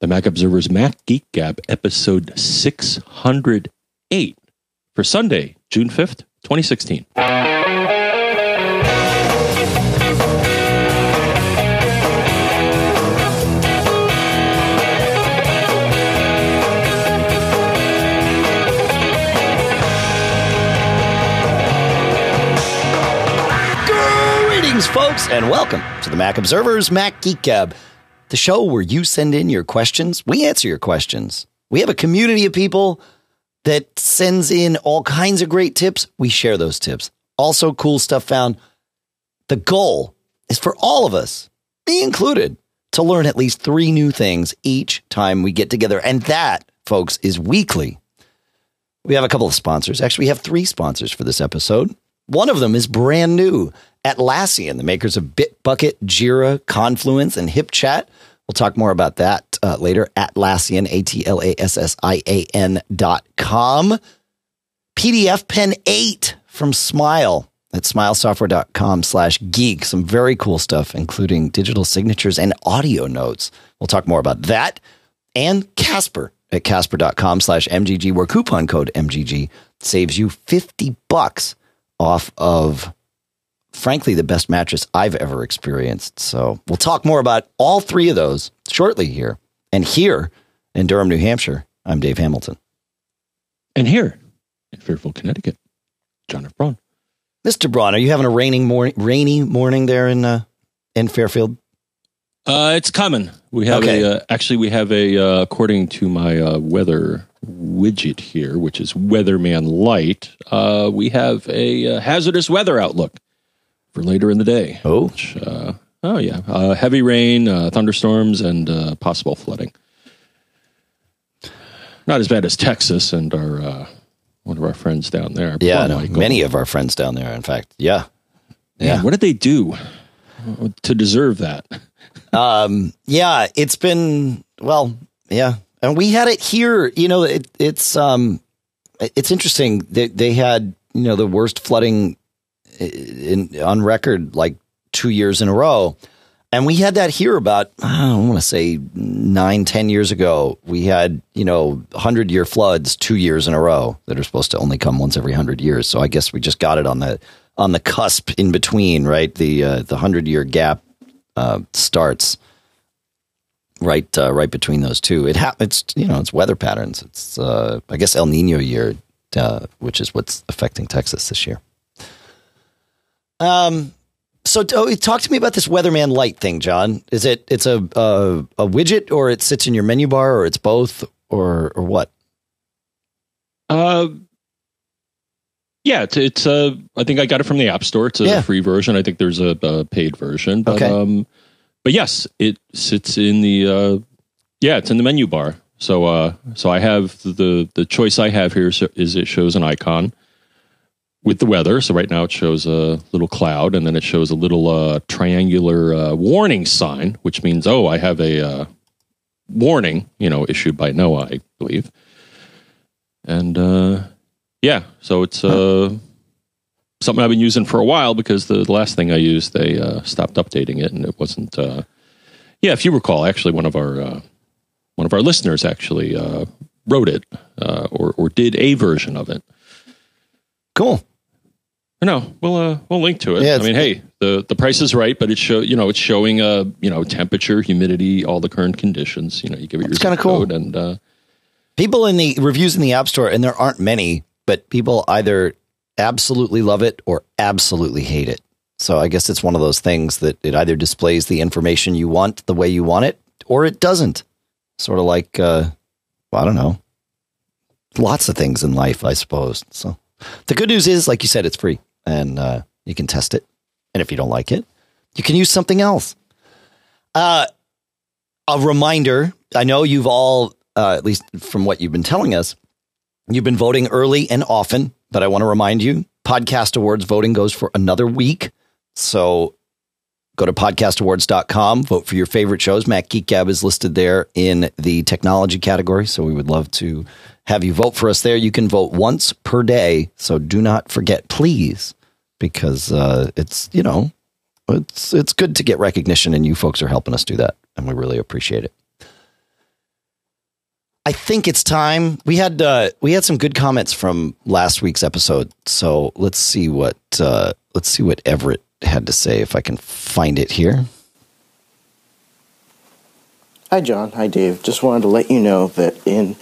the Mac Observer's Mac Geek Gab, episode 608 for Sunday, June 5th, 2016. Greetings, folks, and welcome to the Mac Observer's Mac Geek Gab, the show where you send in your questions, we answer your questions. We have a community of people that sends in all kinds of great tips. We share those tips. Also, cool stuff found. The goal is for all of us, me included, to learn at least three new things each time we get together. And that, folks, is weekly. We have a couple of sponsors. Actually, we have three sponsors for this episode. One of them is brand new Atlassian, the makers of Bitbucket, Jira, Confluence, and HipChat. We'll talk more about that uh, later. Atlassian, A T L A S S I A N dot com. PDF Pen 8 from Smile at smilesoftware.com slash geek. Some very cool stuff, including digital signatures and audio notes. We'll talk more about that. And Casper at casper.com slash MGG, where coupon code MGG saves you 50 bucks off of frankly, the best mattress I've ever experienced. So we'll talk more about all three of those shortly here. And here in Durham, New Hampshire, I'm Dave Hamilton. And here in Fairfield, Connecticut, John F. Braun. Mr. Braun, are you having a raining morning, rainy morning there in uh, in Fairfield? Uh, it's coming. We have Okay. a uh, actually we have a uh, according to my uh, weather widget here, which is Weatherman Light. Uh, we have a uh, hazardous weather outlook for later in the day. Oh, Which, uh, oh yeah, uh, heavy rain, uh, thunderstorms, and uh, possible flooding. Not as bad as Texas and our uh, one of our friends down there. yeah, no, many of our friends down there. In fact, yeah, Man, what did they do to deserve that? um, yeah. It's been well, yeah, and we had it here. You know, it, it's um, it's interesting. They they had you know the worst flooding in, on record like two years in a row. And we had that here about, I don't want to say nine, ten years ago. We had, you know, 100 year floods two years in a row that are supposed to only come once every 100 years. So I guess we just got it on the on the cusp in between, right? The uh, the 100 year gap uh, starts right uh, right between those two. It ha- it's you know, it's weather patterns. It's uh, I guess El Nino year, uh, which is what's affecting Texas this year. Um, so oh, talk to me about this Weatherman Light thing, John. Is it it's a a, a widget or it sits in your menu bar or it's both or or what? Uh, yeah, it's, it's uh, I think I got it from the App Store. It's a Yeah. free version. I think there's a, a paid version. But, Okay. Um, but yes, it sits in the uh, yeah, it's in the menu bar. So uh, so I have the the choice I have here is, is it shows an icon with the weather. So right now it shows a little cloud, and then it shows a little uh, triangular uh, warning sign, which means oh, I have a uh, warning, you know, issued by NOAA, I believe. And uh, yeah, so it's uh, something I've been using for a while because the, last thing I used, they uh, stopped updating it, and it wasn't. Uh, yeah, if you recall, actually, one of our uh, one of our listeners actually uh, wrote it uh, or or did a version of it. Cool. No, we'll uh, we'll link to it. Yeah, I mean, hey, the the price is right, but it show you know it's showing uh you know temperature, humidity, all the current conditions. You know, you give it your kinda cool. code and uh, People in the reviews in the App Store, and there aren't many, but people either absolutely love it or absolutely hate it. So I guess it's one of those things that it either displays the information you want the way you want it, or it doesn't. Sort of like, uh, well, I don't know, lots of things in life, I suppose. So the good news is, like you said, it's free, and uh, you can test it. And if you don't like it, you can use something else. Uh, a reminder I know you've all, uh, at least from what you've been telling us, you've been voting early and often, but I want to remind you Podcast Awards voting goes for another week. So go to podcastawards.com, vote for your favorite shows. Mac Geek Gab is listed there in the technology category. So we would love to have you vote for us there. You can vote once per day. So do not forget, please, because uh, it's, you know, it's, it's good to get recognition and you folks are helping us do that. And we really appreciate it. I think it's time. We had uh, we had some good comments from last week's episode, so let's see what uh, let's see what Everett had to say if I can find it here. Hi, John. Hi, Dave. Just wanted to let you know that in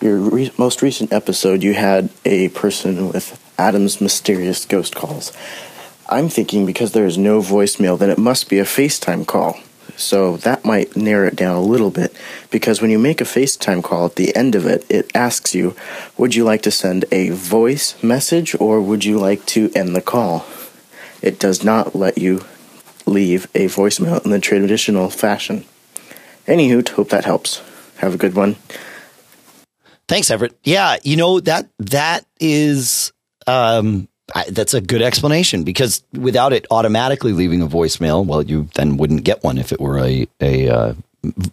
your re- most recent episode, you had a person with Adam's mysterious ghost calls. I'm thinking because there is no voicemail, then it must be a FaceTime call. So that might narrow it down a little bit because when you make a FaceTime call at the end of it, it asks you, would you like to send a voice message or would you like to end the call? It does not let you leave a voicemail in the traditional fashion. Anywho, hope that helps. Have a good one. Thanks, Everett. Yeah, you know that that is um, I, that's a good explanation because without it automatically leaving a voicemail, well, you then wouldn't get one if it were a a uh,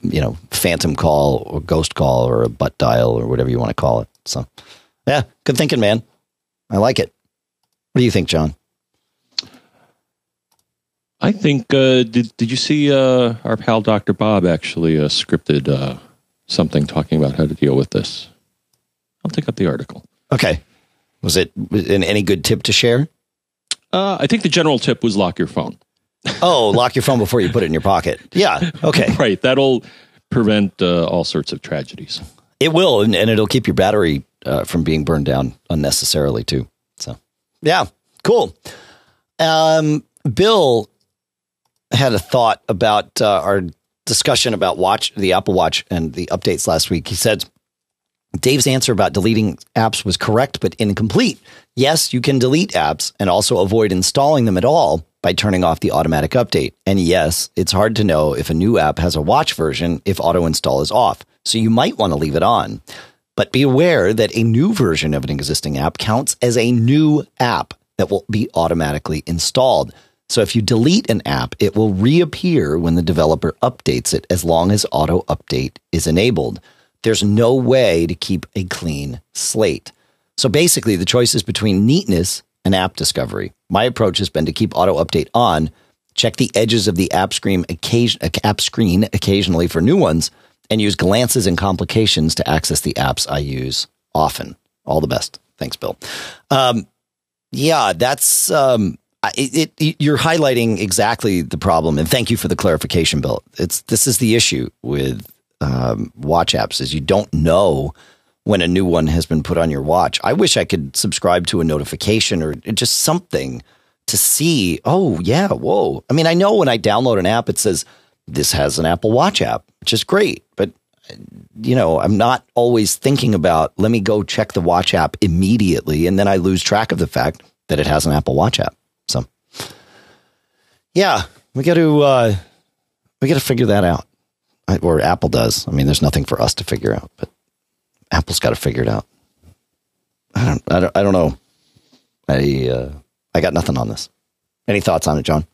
you know phantom call or ghost call or a butt dial or whatever you want to call it. So, yeah, good thinking, man. I like it. What do you think, John? I think uh, did did you see uh, our pal Doctor Bob actually uh, scripted uh, something talking about how to deal with this? I'll take up the article. Okay. Was it any good tip to share? Uh, I think the general tip was lock your phone. oh, lock your phone before you put it in your pocket. Yeah. Okay. right. That'll prevent uh, all sorts of tragedies. It will, and, and it'll keep your battery uh, from being burned down unnecessarily too. So, yeah, cool. Um, Bill had a thought about uh, our discussion about watch the Apple Watch and the updates last week. He said Dave's answer about deleting apps was correct but incomplete. Yes, you can delete apps and also avoid installing them at all by turning off the automatic update. And yes, it's hard to know if a new app has a watch version if auto install is off. So you might want to leave it on. But be aware that a new version of an existing app counts as a new app that will be automatically installed. So if you delete an app, it will reappear when the developer updates it as long as auto update is enabled. There's no way to keep a clean slate. So basically, the choice is between neatness and app discovery. My approach has been to keep auto update on, check the edges of the app screen, occasion, app screen occasionally for new ones, and use glances and complications to access the apps I use often. All the best. Thanks, Bill. Um, yeah, that's um, it, it, You're highlighting exactly the problem, and thank you for the clarification, Bill. It's this is the issue with um, watch apps is you don't know when a new one has been put on your watch. I wish I could subscribe to a notification or just something to see, oh, yeah, whoa. I mean, I know when I download an app, it says this has an Apple Watch app, which is great. But, you know, I'm not always thinking about, let me go check the watch app immediately. And then I lose track of the fact that it has an Apple Watch app. Yeah, we got to, uh, we got to figure that out or Apple does. I mean, there's nothing for us to figure out, but Apple's got to figure it out. I don't, I don't, I don't know. I, uh, I got nothing on this. Any thoughts on it, John?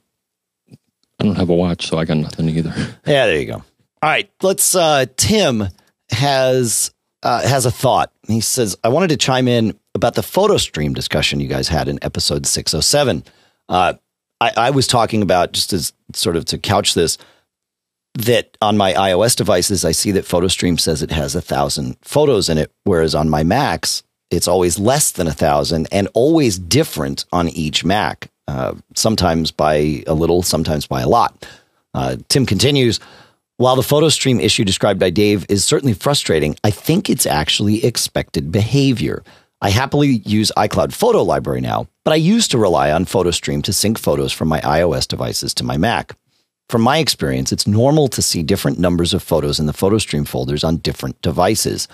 I don't have a watch, so I got nothing either. Yeah, there you go. All right, let's. Uh, Tim has uh, has a thought. He says, "I wanted to chime in about the photo stream discussion you guys had in episode six oh seven. Uh, I, I was talking about just as sort of to couch this that on my iOS devices, I see that PhotoStream says it has a thousand photos in it, whereas on my Macs, it's always less than a thousand and always different on each Mac, uh, sometimes by a little, sometimes by a lot. Uh, Tim continues While the PhotoStream issue described by Dave is certainly frustrating, I think it's actually expected behavior. I happily use iCloud Photo Library now, but I used to rely on PhotoStream to sync photos from my iOS devices to my Mac. From my experience, it's normal to see different numbers of photos in the PhotoStream folders on different devices.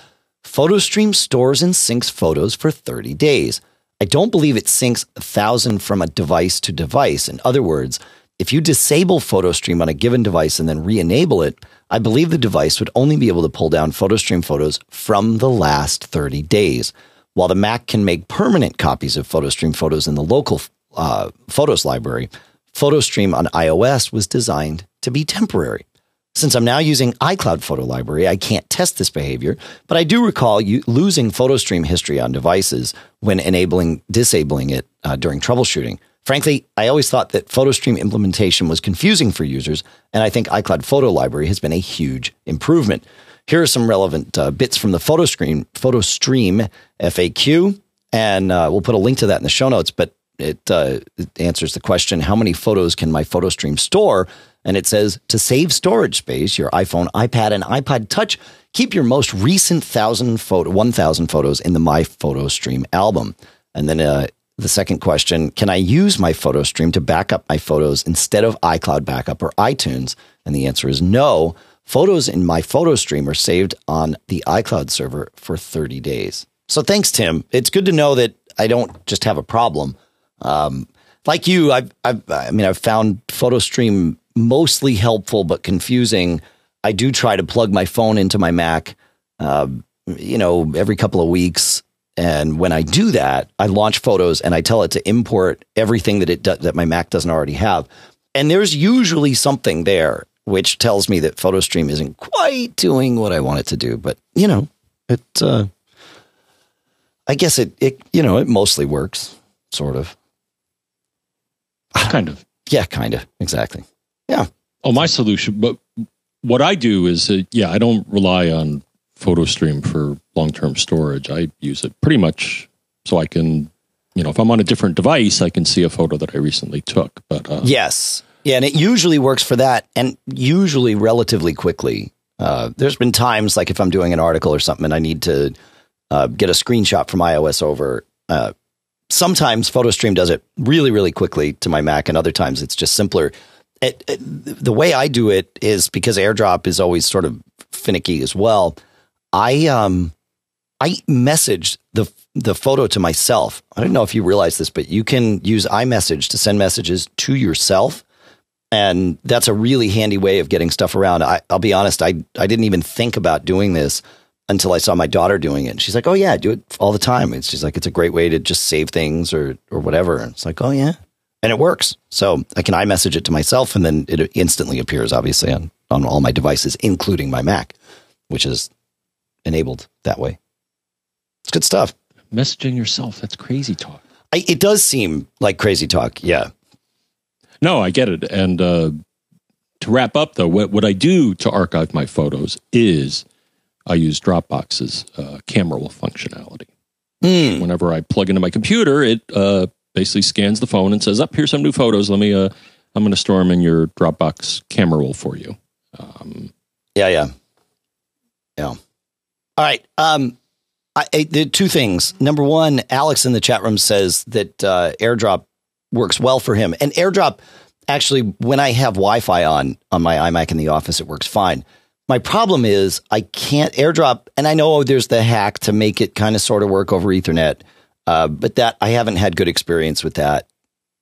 PhotoStream stores and syncs photos for 30 days. I don't believe it syncs 1,000 from a device to device. In other words, if you disable PhotoStream on a given device and then re enable it, I believe the device would only be able to pull down PhotoStream photos from the last 30 days. While the Mac can make permanent copies of PhotoStream photos in the local uh, Photos library, PhotoStream on iOS was designed to be temporary. Since I'm now using iCloud Photo Library, I can't test this behavior, but I do recall losing PhotoStream history on devices when enabling disabling it uh, during troubleshooting. Frankly, I always thought that PhotoStream implementation was confusing for users, and I think iCloud Photo Library has been a huge improvement. Here are some relevant uh, bits from the PhotoStream PhotoStream FAQ, and uh, we'll put a link to that in the show notes. But it, uh, it answers the question: How many photos can my PhotoStream store? And it says to save storage space, your iPhone, iPad, and iPod Touch, keep your most recent thousand photo, one thousand photos in the My PhotoStream album. And then uh, the second question: Can I use my PhotoStream to back up my photos instead of iCloud Backup or iTunes? And the answer is no. Photos in my photo stream are saved on the iCloud server for 30 days. So thanks, Tim. It's good to know that I don't just have a problem. Um, like you, I've, I've, I mean, I've found PhotoStream mostly helpful but confusing. I do try to plug my phone into my Mac, uh, you know, every couple of weeks. And when I do that, I launch photos and I tell it to import everything that it do- that my Mac doesn't already have. And there's usually something there which tells me that PhotoStream isn't quite doing what I want it to do. But you know, it. Uh, I guess it. It you know it mostly works, sort of. Kind of. Yeah, kind of. Exactly. Yeah. Oh, my solution. But what I do is, uh, yeah, I don't rely on PhotoStream for long term storage. I use it pretty much so I can, you know, if I'm on a different device, I can see a photo that I recently took. But uh, yes, yeah, and it usually works for that, and usually relatively quickly. Uh, there's been times like if I'm doing an article or something and I need to uh, get a screenshot from iOS over. Uh, sometimes PhotoStream does it really, really quickly to my Mac, and other times it's just simpler. It, it, the way I do it is because AirDrop is always sort of finicky as well. I um I message the the photo to myself. I don't know if you realize this, but you can use iMessage to send messages to yourself. And that's a really handy way of getting stuff around. I, will be honest, I, I didn't even think about doing this until I saw my daughter doing it. And she's like, Oh yeah, I do it all the time. And she's like, it's a great way to just save things or or whatever. And it's like, oh yeah. And it works. So I can iMessage it to myself and then it instantly appears obviously on, on all my devices, including my Mac, which is enabled that way. It's good stuff. Messaging yourself, that's crazy talk. I, it does seem like crazy talk. Yeah. No, I get it. And uh, to wrap up, though, what, what I do to archive my photos is I use Dropbox's uh, camera roll functionality. Mm. Whenever I plug into my computer, it uh, basically scans the phone and says, "Up oh, here's some new photos. Let me. Uh, I'm going to store them in your Dropbox camera roll for you." Um, yeah, yeah, yeah. All right. Um, I, I, the two things. Number one, Alex in the chat room says that uh, AirDrop works well for him, and AirDrop actually, when I have Wi-Fi on on my iMac in the office, it works fine. My problem is I can't AirDrop, and I know there's the hack to make it kind of sort of work over Ethernet, uh, but that I haven't had good experience with that.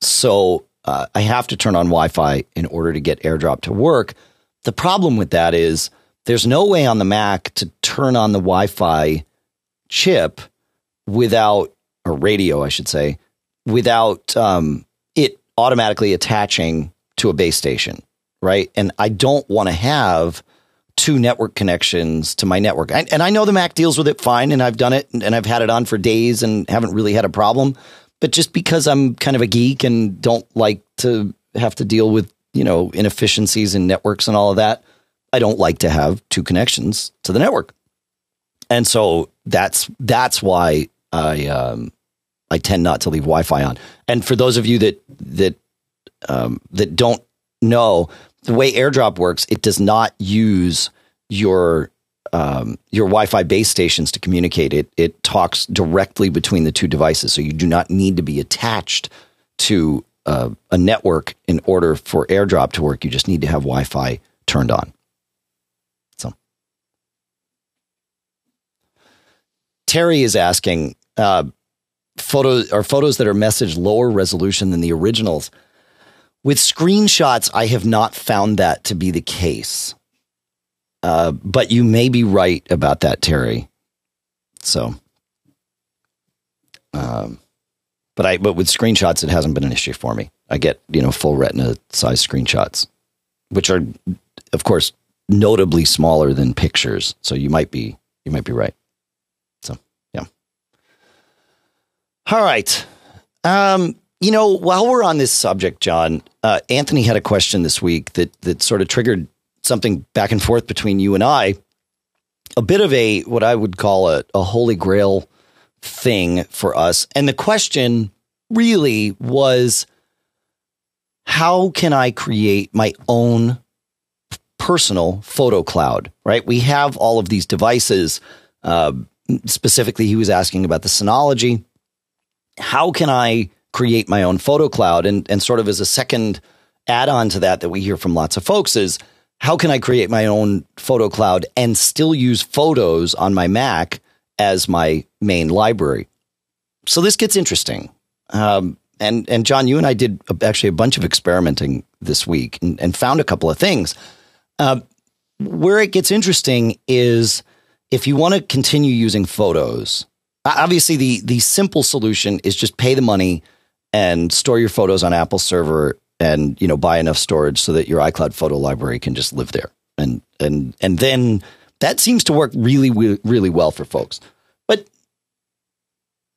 So uh, I have to turn on Wi-Fi in order to get AirDrop to work. The problem with that is there's no way on the Mac to turn on the Wi-Fi chip without a radio, I should say, without um, it automatically attaching to a base station, right? And I don't want to have two network connections to my network. I, and I know the Mac deals with it fine, and I've done it, and I've had it on for days and haven't really had a problem. But just because I'm kind of a geek and don't like to have to deal with you know inefficiencies in networks and all of that, I don't like to have two connections to the network. And so that's that's why I um, I tend not to leave Wi-Fi on. And for those of you that that um, that don't know, the way AirDrop works, it does not use your um, your Wi-Fi base stations to communicate. It it talks directly between the two devices, so you do not need to be attached to uh, a network in order for AirDrop to work. You just need to have Wi-Fi turned on. So, Terry is asking uh, photos or photos that are messaged lower resolution than the originals. With screenshots, I have not found that to be the case. Uh, but you may be right about that, Terry. So, um, but I but with screenshots, it hasn't been an issue for me. I get you know full Retina size screenshots, which are, of course, notably smaller than pictures. So you might be you might be right. So yeah. All right. Um, you know, while we're on this subject, John, uh, Anthony had a question this week that that sort of triggered something back and forth between you and I. A bit of a what I would call a, a holy grail thing for us, and the question really was, how can I create my own personal photo cloud? Right? We have all of these devices. Uh, specifically, he was asking about the Synology. How can I create my own photo cloud. And, and sort of as a second add on to that, that we hear from lots of folks is how can I create my own photo cloud and still use photos on my Mac as my main library? So this gets interesting. Um, and, and John, you and I did actually a bunch of experimenting this week and, and found a couple of things. Uh, where it gets interesting is if you want to continue using photos, Uh, obviously the the simple solution is just pay the money and store your photos on Apple server and you know buy enough storage so that your iCloud photo library can just live there. And and and then that seems to work really really well for folks. But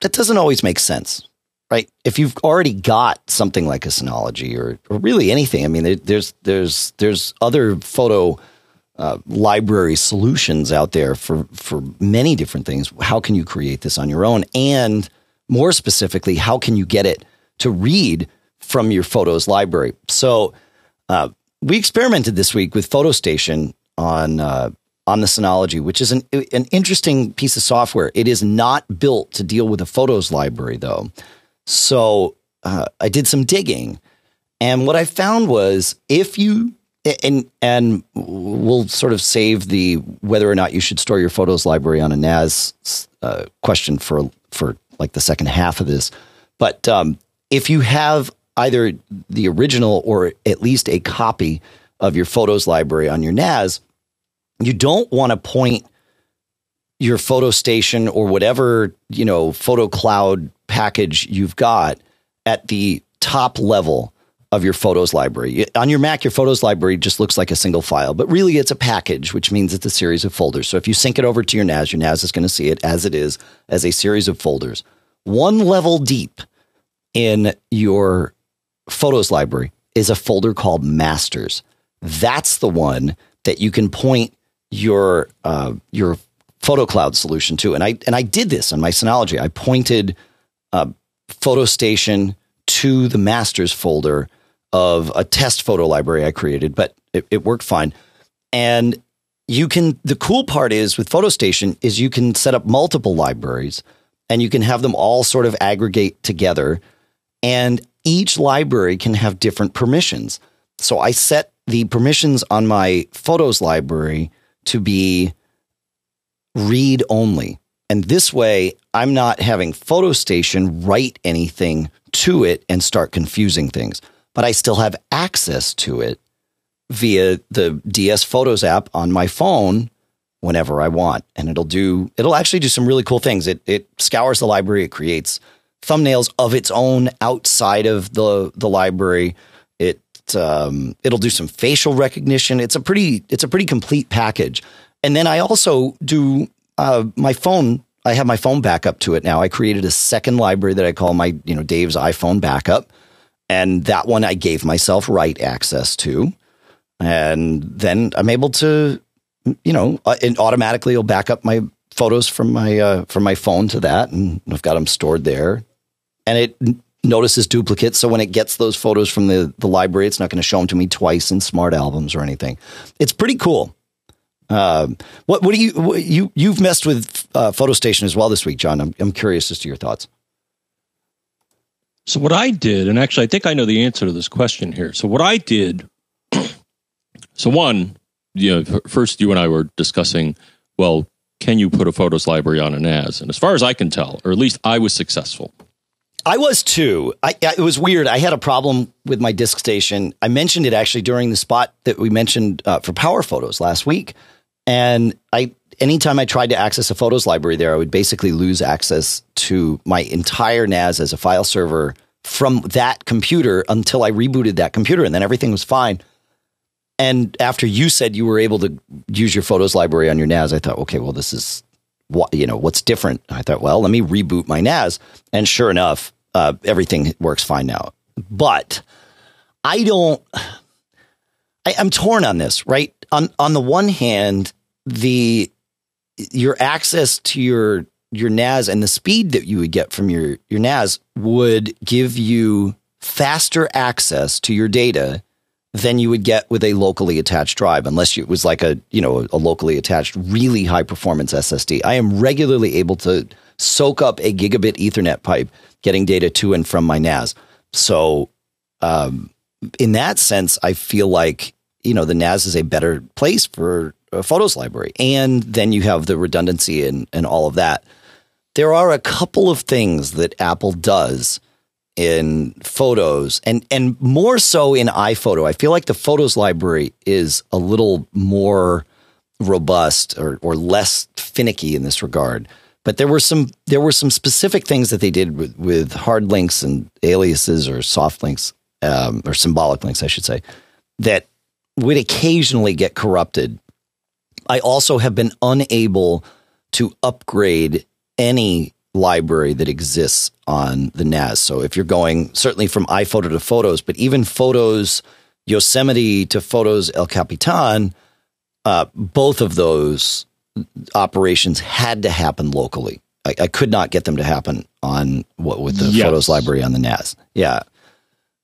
that doesn't always make sense. Right? If you've already got something like a Synology or or really anything, I mean there's there's there's other photo uh, library solutions out there for for many different things. How can you create this on your own? And more specifically, how can you get it to read from your photos library. So uh, we experimented this week with PhotoStation on uh, on the Synology, which is an an interesting piece of software. It is not built to deal with a photos library, though. So uh, I did some digging, and what I found was if you and and we'll sort of save the whether or not you should store your photos library on a NAS uh, question for for like the second half of this. But um, if you have either the original or at least a copy of your photos library on your NAS, you don't want to point your photo station or whatever, you know, photo cloud package you've got at the top level of your photos library. On your Mac, your photos library just looks like a single file, but really it's a package, which means it's a series of folders. So if you sync it over to your NAS, your NAS is going to see it as it is, as a series of folders. One level deep in your photos library is a folder called masters. That's the one that you can point your uh, your photo cloud solution to. And I and I did this on my Synology. I pointed uh, PhotoStation to the masters folder of a test photo library I created, but it, it worked fine. And you can the cool part is with PhotoStation is you can set up multiple libraries and you can have them all sort of aggregate together and each library can have different permissions. So I set the permissions on my photos library to be read only. And this way, I'm not having PhotoStation write anything to it and start confusing things, but I still have access to it via the DS Photos app on my phone whenever I want. And it'll do, it'll actually do some really cool things. It, it scours the library, it creates thumbnails of its own outside of the the library. It um, it'll do some facial recognition. It's a pretty it's a pretty complete package. And then I also do uh, my phone. I have my phone backup to it now. I created a second library that I call my you know Dave's iPhone backup, and that one I gave myself write access to, and then I'm able to you know uh, and automatically it'll back up my photos from my uh, from my phone to that, and I've got them stored there and it notices duplicates. So when it gets those photos from the, the library, it's not going to show them to me twice in smart albums or anything. It's pretty cool. Uh, what what do you what, you you've messed with uh, PhotoStation as well this week, John? I'm I'm curious as to your thoughts. So what I did, and actually I think I know the answer to this question here. So what I did, so one, you know, first you and I were discussing, well, can you put a photos library on a NAS? And as far as I can tell, or at least I was successful. I was too. I, it was weird. I had a problem with my disk station. I mentioned it actually during the spot that we mentioned uh, for Power Photos last week. And I, anytime I tried to access a photos library there, I would basically lose access to my entire NAS as a file server from that computer until I rebooted that computer, and then everything was fine. And after you said you were able to use your photos library on your NAS, I thought, okay, well, this is what you know what's different i thought well let me reboot my nas and sure enough uh, everything works fine now. But I don't. I, I'm torn on this. Right on on the one hand, the your access to your your NAS and the speed that you would get from your your NAS would give you faster access to your data than you would get with a locally attached drive, unless it was like a you know a locally attached really high performance SSD. I am regularly able to soak up a gigabit Ethernet pipe getting data to and from my NAS. So, um, in that sense, I feel like you know the NAS is a better place for photos library, and then you have the redundancy and and all of that. There are a couple of things that Apple does in photos and and more so in iPhoto. I feel like the photos library is a little more robust or or less finicky in this regard. But there were some there were some specific things that they did with, with hard links and aliases or soft links um, or symbolic links, I should say, that would occasionally get corrupted. I also have been unable to upgrade any library that exists on the NAS. So if you're going certainly from iPhoto to Photos, but even Photos Yosemite to Photos El Capitan, uh, both of those operations had to happen locally. I, I, could not get them to happen on what with the yes. Photos library on the NAS. Yeah.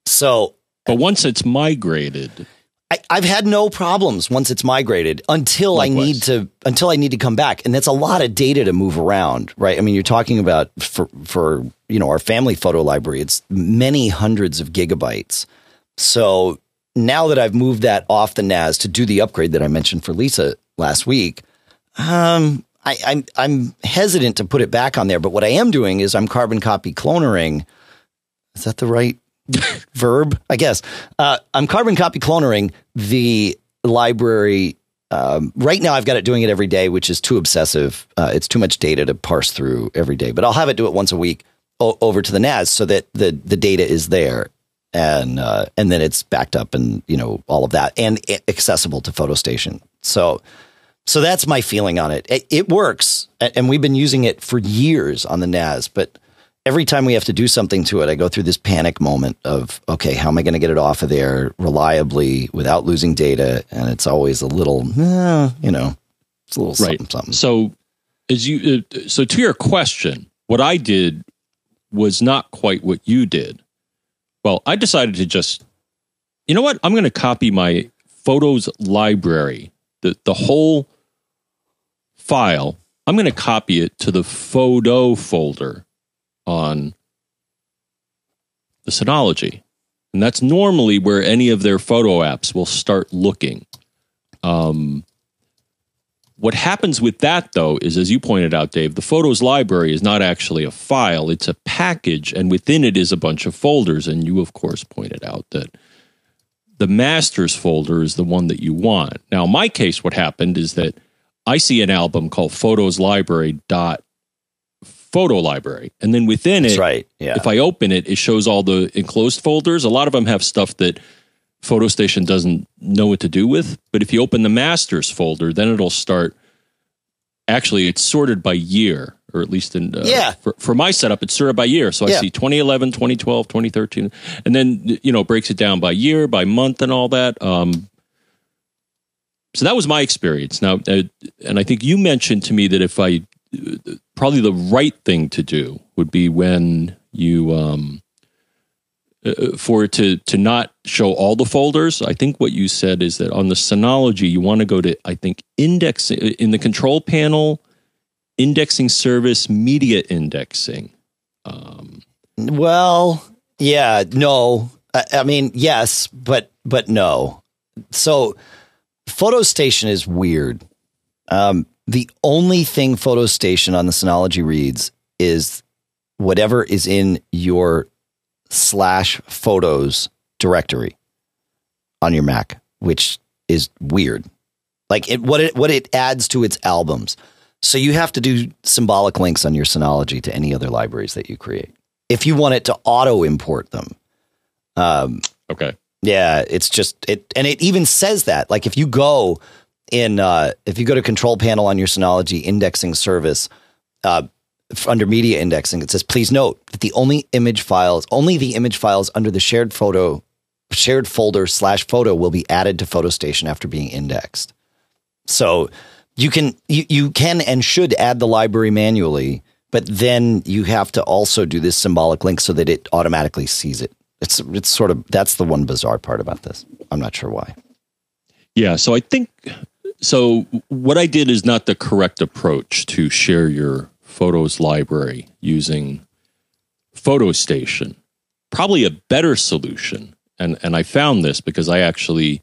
So, but once it's migrated, I, have had no problems once it's migrated until Likewise. I need to until I need to come back, and that's a lot of data to move around, right? I mean, you're talking about for for you know our family photo library, it's many hundreds of gigabytes. So now that I've moved that off the NAS to do the upgrade that I mentioned for Lisa last week, um, I, I'm I'm hesitant to put it back on there. But what I am doing is I'm carbon copy clonering. Is that the right verb, I guess. Uh, I'm carbon copy cloning the library. Um, right now, I've got it doing it every day, which is too obsessive. Uh, it's too much data to parse through every day. But I'll have it do it once a week o- over to the NAS so that the the data is there and uh, and then it's backed up and you know all of that and accessible to PhotoStation. So so that's my feeling on it. It, it works, and we've been using it for years on the NAS, but every time we have to do something to it, I go through this panic moment of, okay, how am I going to get it off of there reliably without losing data? And it's always a little, eh, you know, it's a little right. something, something. So, as you, uh, so to your question, what I did was not quite what you did. Well, I decided to just, you know what? I'm going to copy my photos library, the the whole file. I'm going to copy it to the photo folder on the Synology. And that's normally where any of their photo apps will start looking. Um, what happens with that, though, is as you pointed out, Dave, the photos library is not actually a file, it's a package, and within it is a bunch of folders. And you, of course, pointed out that the masters folder is the one that you want. Now, in my case, what happened is that I see an album called Photos Library dot photo library. And then within That's it, right. Yeah. if I open it, it shows all the enclosed folders. A lot of them have stuff that Photo Station doesn't know what to do with. But if you open the masters folder, then it'll start. Actually, it's sorted by year, or at least in uh, yeah. For, for, my setup, it's sorted by year. So I yeah. see 2011, 2012, 2013, and then you know breaks it down by year, by month, and all that. Um, so that was my experience. Now, uh, and I think you mentioned to me that if I probably the right thing to do would be when you um, uh, uh, for it to to not show all the folders. I think what you said is that on the Synology you want to go to I think index in the control panel, indexing service, media indexing. Um, well, yeah, no, I, I mean yes, but but no. So, PhotoStation is weird. Um, the only thing Photo Station on the Synology reads is whatever is in your slash photos directory on your Mac, which is weird. Like it, what it what it adds to its albums. So you have to do symbolic links on your Synology to any other libraries that you create if you want it to auto import them. Um, okay. Yeah, it's just it, and it even says that. Like if you go in uh, if you go to control panel on your Synology indexing service, uh, under media indexing, it says, please note that the only image files, only the image files under the shared photo, shared folder slash photo will be added to PhotoStation after being indexed. So you can, you, you can and should add the library manually, but then you have to also do this symbolic link so that it automatically sees it. It's, it's sort of, that's the one bizarre part about this. I'm not sure why. Yeah. So I think, so what I did is not the correct approach to share your photos library using PhotoStation. Probably a better solution, and and I found this because I actually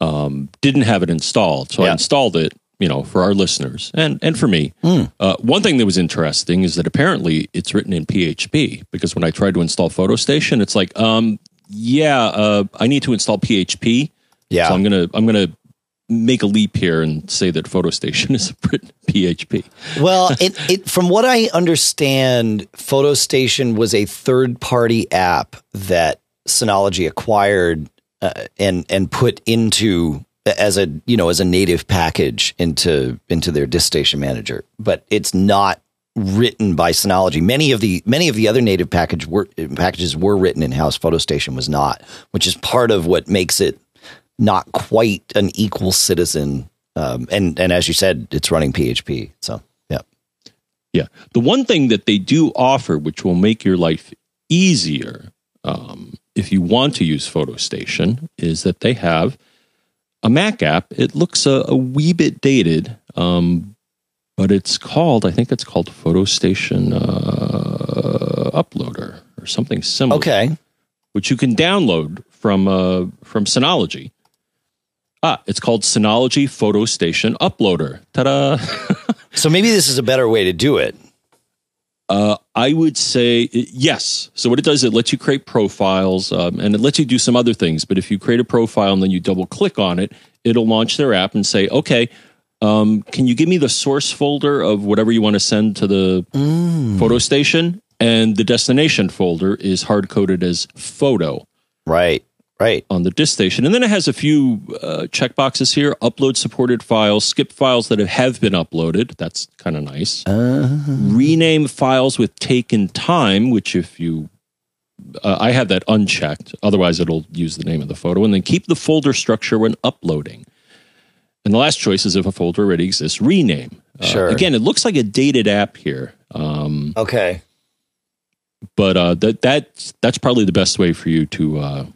um, didn't have it installed, so Yeah. I installed it. You know, for our listeners and and for me, uh, one thing that was interesting is that apparently it's written in PHP because when I tried to install PhotoStation, it's like, um, yeah, uh, I need to install PHP. Yeah. So I'm gonna I'm gonna make a leap here and say that PhotoStation is written PHP. Well, it, it from what I understand, PhotoStation was a third party app that Synology acquired uh, and and put into as a you know as a native package into into their DiskStation manager, but it's not written by Synology. Many of the many of the other native package were, packages were written in house. PhotoStation was not, which is part of what makes it not quite an equal citizen. Um, and and as you said, it's running PHP. So yeah, Yeah. The one thing that they do offer, which will make your life easier um, if you want to use PhotoStation, is that they have a Mac app. It looks a, a wee bit dated, um, but it's called, I think it's called PhotoStation uh, Uploader or something similar. okay. which you can download from uh, from Synology. Ah, it's called Synology Photo Station Uploader. Ta-da! So maybe this is a better way to do it. uh, I would say uh, yes. So what it does, it lets you create profiles, um, and it lets you do some other things. But if you create a profile and then you double click on it, it'll launch their app and say, "Okay, um, can you give me the source folder of whatever you want to send to the photo station?" And the destination folder is hard coded as photo. Right. Right. on the disk station. And then it has a few uh, checkboxes here upload supported files, skip files that have been uploaded. That's kind of nice. Rename files with taken time, which if you. Uh, I have that unchecked. Otherwise, it'll use the name of the photo. And then keep the folder structure when uploading. And the last choice is if a folder already exists, rename. Uh, Sure. Again, it looks like a dated app here. Um, Okay. but uh, that that's that's probably the best way for you to uh,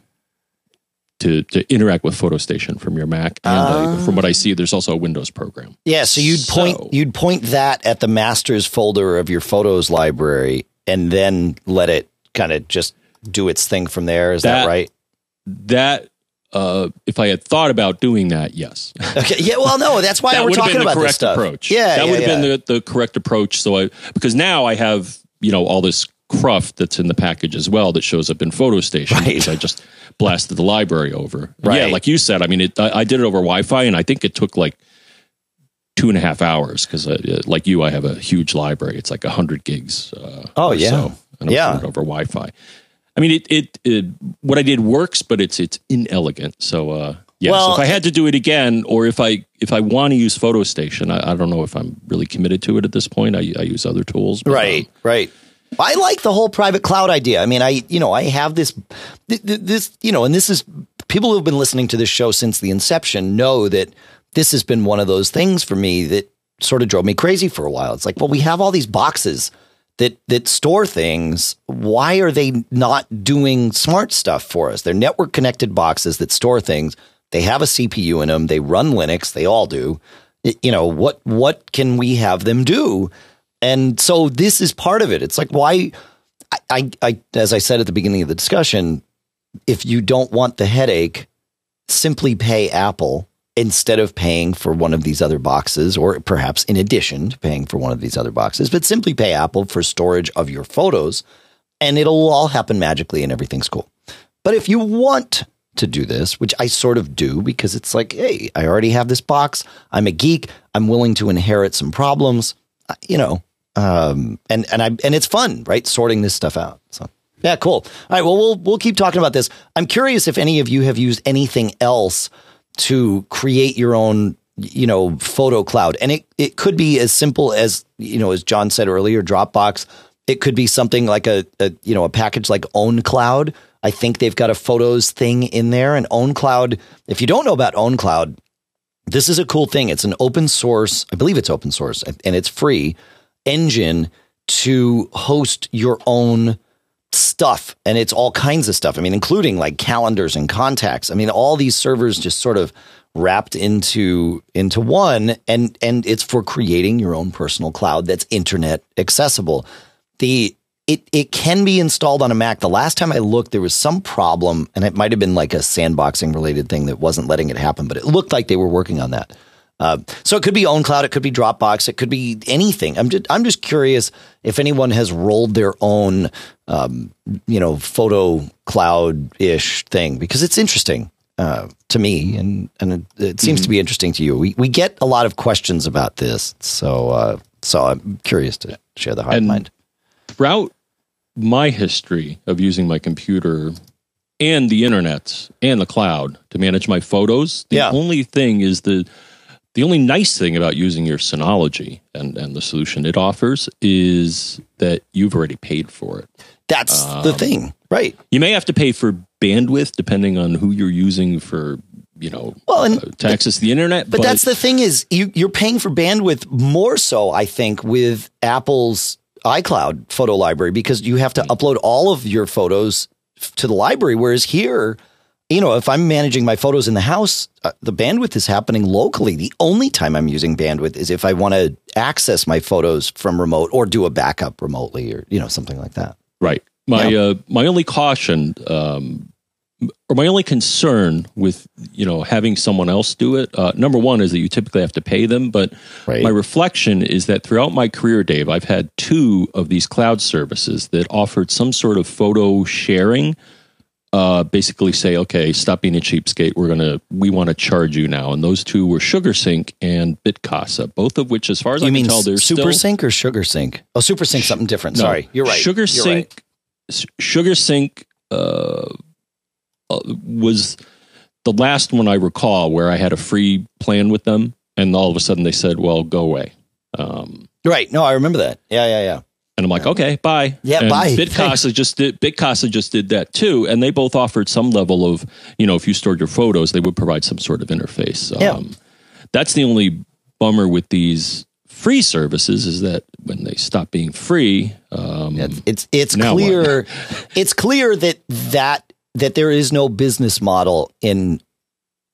to to interact with PhotoStation from your Mac. And uh, from what I see, there's also a Windows program. Yeah. So you'd point So- you'd point that at the masters folder of your photos library, and then let it kind of just do its thing from there. Is that, That- right? That uh, if I had thought about doing that, yes, Okay. Yeah. Well, no. That's why that we're talking been the about this correct stuff. approach. Yeah. that yeah, would have yeah. been the, the correct approach. So I because now I have you know all this cruft that's in the package as well that shows up in PhotoStation Right. because I just blasted the library over. right. Yeah, Right. like you said, I mean, it, I, I did it over Wi-Fi, and I think it took like two and a half hours because, uh, like you, I have a huge library. It's like hundred gigs. Uh, Oh, yeah. so, and Yeah. it over Wi-Fi. I mean, it, it it what I did works, but it's it's inelegant. So. uh Yes, Well, if I had to do it again, or if I if I want to use PhotoStation, I, I don't know if I'm really committed to it at this point. I, I use other tools, but, Right, um, right. I like the whole private cloud idea. I mean, I you know I have this th- th- this you know, and this is people who've been listening to this show since the inception know that this has been one of those things for me that sort of drove me crazy for a while. It's like, well, we have all these boxes that that store things. Why are they not doing smart stuff for us? They're network connected boxes that store things. They have a CPU in them. They run Linux. They all do. You know what? What can we have them do? And so this is part of it. It's like why I, I, I as I said at the beginning of the discussion, if you don't want the headache, simply pay Apple instead of paying for one of these other boxes, or perhaps in addition to paying for one of these other boxes, but simply pay Apple for storage of your photos, and it'll all happen magically and everything's cool. But if you want to do this, which I sort of do because it's like, hey, I already have this box. I'm a geek. I'm willing to inherit some problems, you know, um, and and I and it's fun, right? Sorting this stuff out. So yeah, cool. All right, well, we'll we'll keep talking about this. I'm curious if any of you have used anything else to create your own you know, photo cloud. And it, it could be as simple as, you know, as John said earlier, Dropbox. It could be something like a, a you know, a package like OwnCloud. I think they've got a photos thing in there. And OwnCloud, if you don't know about OwnCloud, this is a cool thing. It's an open source, I believe it's open source, and it's free engine to host your own stuff. And it's all kinds of stuff. I mean, including like calendars and contacts. I mean, all these servers just sort of wrapped into into one and and it's for creating your own personal cloud that's internet accessible. The it it can be installed on a Mac. The last time I looked, there was some problem, and it might have been like a sandboxing related thing that wasn't letting it happen. But it looked like they were working on that. Uh, so it could be OwnCloud, it could be Dropbox, it could be anything. I'm just I'm just curious if anyone has rolled their own, um, you know, photo cloud ish thing because it's interesting uh, to me, and and it, it seems mm-hmm. to be interesting to you. We we get a lot of questions about this, so uh, so I'm curious to share the heart and mind. Throughout my history of using my computer and the internet and the cloud to manage my photos, the yeah. only thing is the the only nice thing about using your Synology and, and the solution it offers is that you've already paid for it. That's um, the thing, right? You may have to pay for bandwidth depending on who you're using for you know well, and, uh, to access the internet. But, but, that's the thing is you, you're paying for bandwidth more so, I think, with Apple's iCloud photo library because you have to upload all of your photos to the library. Whereas here, you know, if I'm managing my photos in the house, uh, the bandwidth is happening locally. The only time I'm using bandwidth is if I want to access my photos from remote or do a backup remotely or, you know, something like that. Right. My, yeah. uh, my only caution, um, my only concern with you know having someone else do it uh, number one is that you typically have to pay them but right. my reflection is that throughout my career dave i've had two of these cloud services that offered some sort of photo sharing uh, basically say okay stop being a cheapskate. We're gonna we want to charge you now. And those two were sugarsync and bitcasa both of which as far as you i mean can tell they're super sync or sugarsync? Oh super sync something different. no, sorry. You're right. Sugar you're right. sugarsync uh, was the last one I recall where I had a free plan with them, and all of a sudden they said, "Well, go away." Um, right? No, I remember that. Yeah, yeah, yeah. And I'm like, okay, bye. Yeah, and bye. Bitcasa just did. Bitcasa just did that too, and they both offered some level of, you know, if you stored your photos, they would provide some sort of interface. Yeah. Um, that's the only bummer with these free services is that when they stop being free, um, it's it's, it's clear. it's clear that that that there is no business model in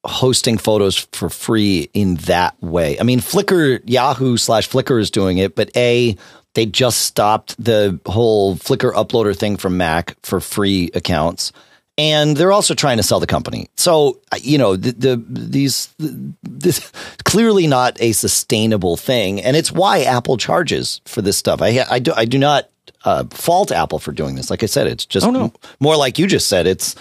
hosting photos for free in that way. I mean, Flickr, Yahoo slash Flickr is doing it, but A, they just stopped the whole Flickr uploader thing from Mac for free accounts. And they're also trying to sell the company. So, you know, the, the these this clearly not a sustainable thing. And it's why Apple charges for this stuff. I, I do, I do not uh, fault Apple for doing this. Like I said, it's just oh, no. more like you just said. It's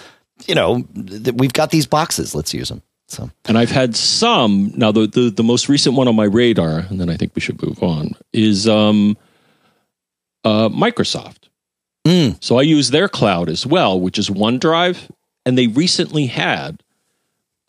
you know th- we've got these boxes. Let's use them. So, and I've had some now. The, the the most recent one on my radar, and then I think we should move on. Is um, uh, Microsoft. Mm. So I use their cloud as well, which is OneDrive, and they recently had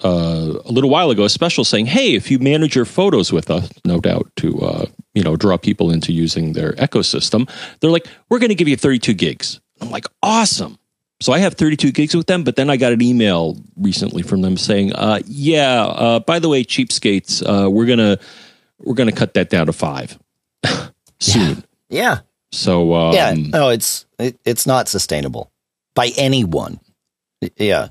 uh, a little while ago a special saying, "Hey, if you manage your photos with us, no doubt to uh, you know draw people into using their ecosystem, they're like, we're going to give you 32 gigs." I'm like, "Awesome!" So I have 32 gigs with them, but then I got an email recently from them saying, uh, "Yeah, uh, by the way, cheapskates, uh, we're gonna we're gonna cut that down to five soon." Yeah. yeah. So um, yeah, no, it's it, it's not sustainable by anyone. Yeah.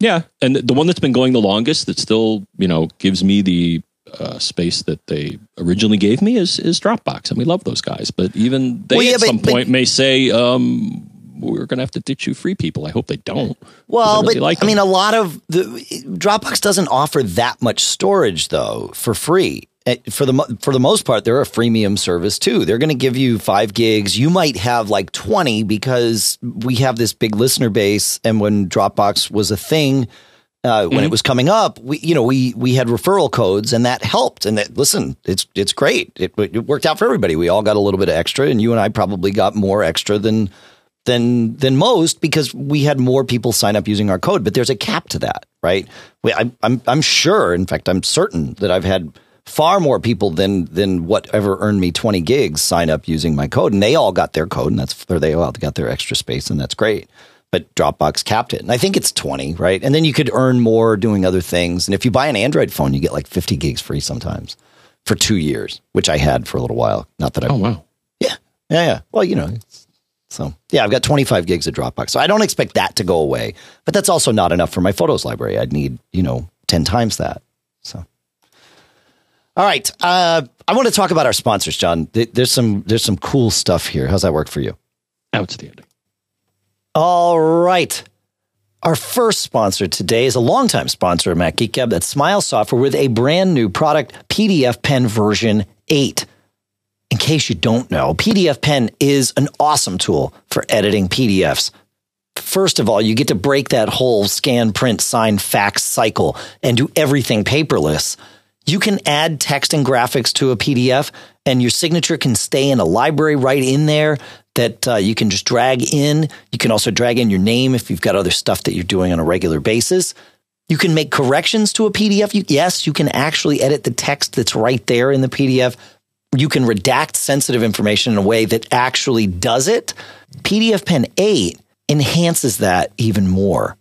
Yeah, and the one that's been going the longest that still you know gives me the uh, space that they originally gave me is is Dropbox, and we love those guys. But even they well, yeah, at but, some point may say, um, "We're going to have to ditch you, free people." I hope they don't. Well, really but like I mean, a lot of the Dropbox doesn't offer that much storage though for free. Eh, for the for the most part, they're a freemium service too. They're going to give you five gigs. You might have like twenty because we have this big listener base. And when Dropbox was a thing, uh, when mm-hmm. it was coming up, we you know we we had referral codes and that helped. And that listen, it's it's great. It, it worked out for everybody. We all got a little bit of extra, and you and I probably got more extra than than than most because we had more people sign up using our code. But there's a cap to that, right? We, I, I'm I'm sure, in fact, I'm certain that I've had far more people than than whatever earned me 20 gigs sign up using my code, and they all got their code, and that's or they all got their extra space, and that's great. But Dropbox capped it, and I think it's 20, right? And then you could earn more doing other things. And if you buy an Android phone, you get like 50 gigs free sometimes for two years, which I had for a little while. Not that I. Oh wow. Yeah, yeah, yeah. Well, you know, so yeah, I've got 25 gigs of Dropbox, so I don't expect that to go away. But that's also not enough for my photos library. I'd need you know 10 times that. So. All right, uh, I want to talk about our sponsors, John. There's some there's some cool stuff here. How's that work for you? Outstanding. All right. Our first sponsor today is a longtime sponsor of Mac Geek Gab, That's Smile Software with a brand new product, PDF Pen version 8. In case you don't know, PDF Pen is an awesome tool for editing PDFs. First of all, you get to break that whole scan, print, sign, fax cycle and do everything paperless. You can add text and graphics to a PDF, and your signature can stay in a library right in there that uh, you can just drag in. You can also drag in your name if you've got other stuff that you're doing on a regular basis. You can make corrections to a PDF. You, yes, you can actually edit the text that's right there in the PDF. You can redact sensitive information in a way that actually does it. PDF Pen 8 enhances that even more.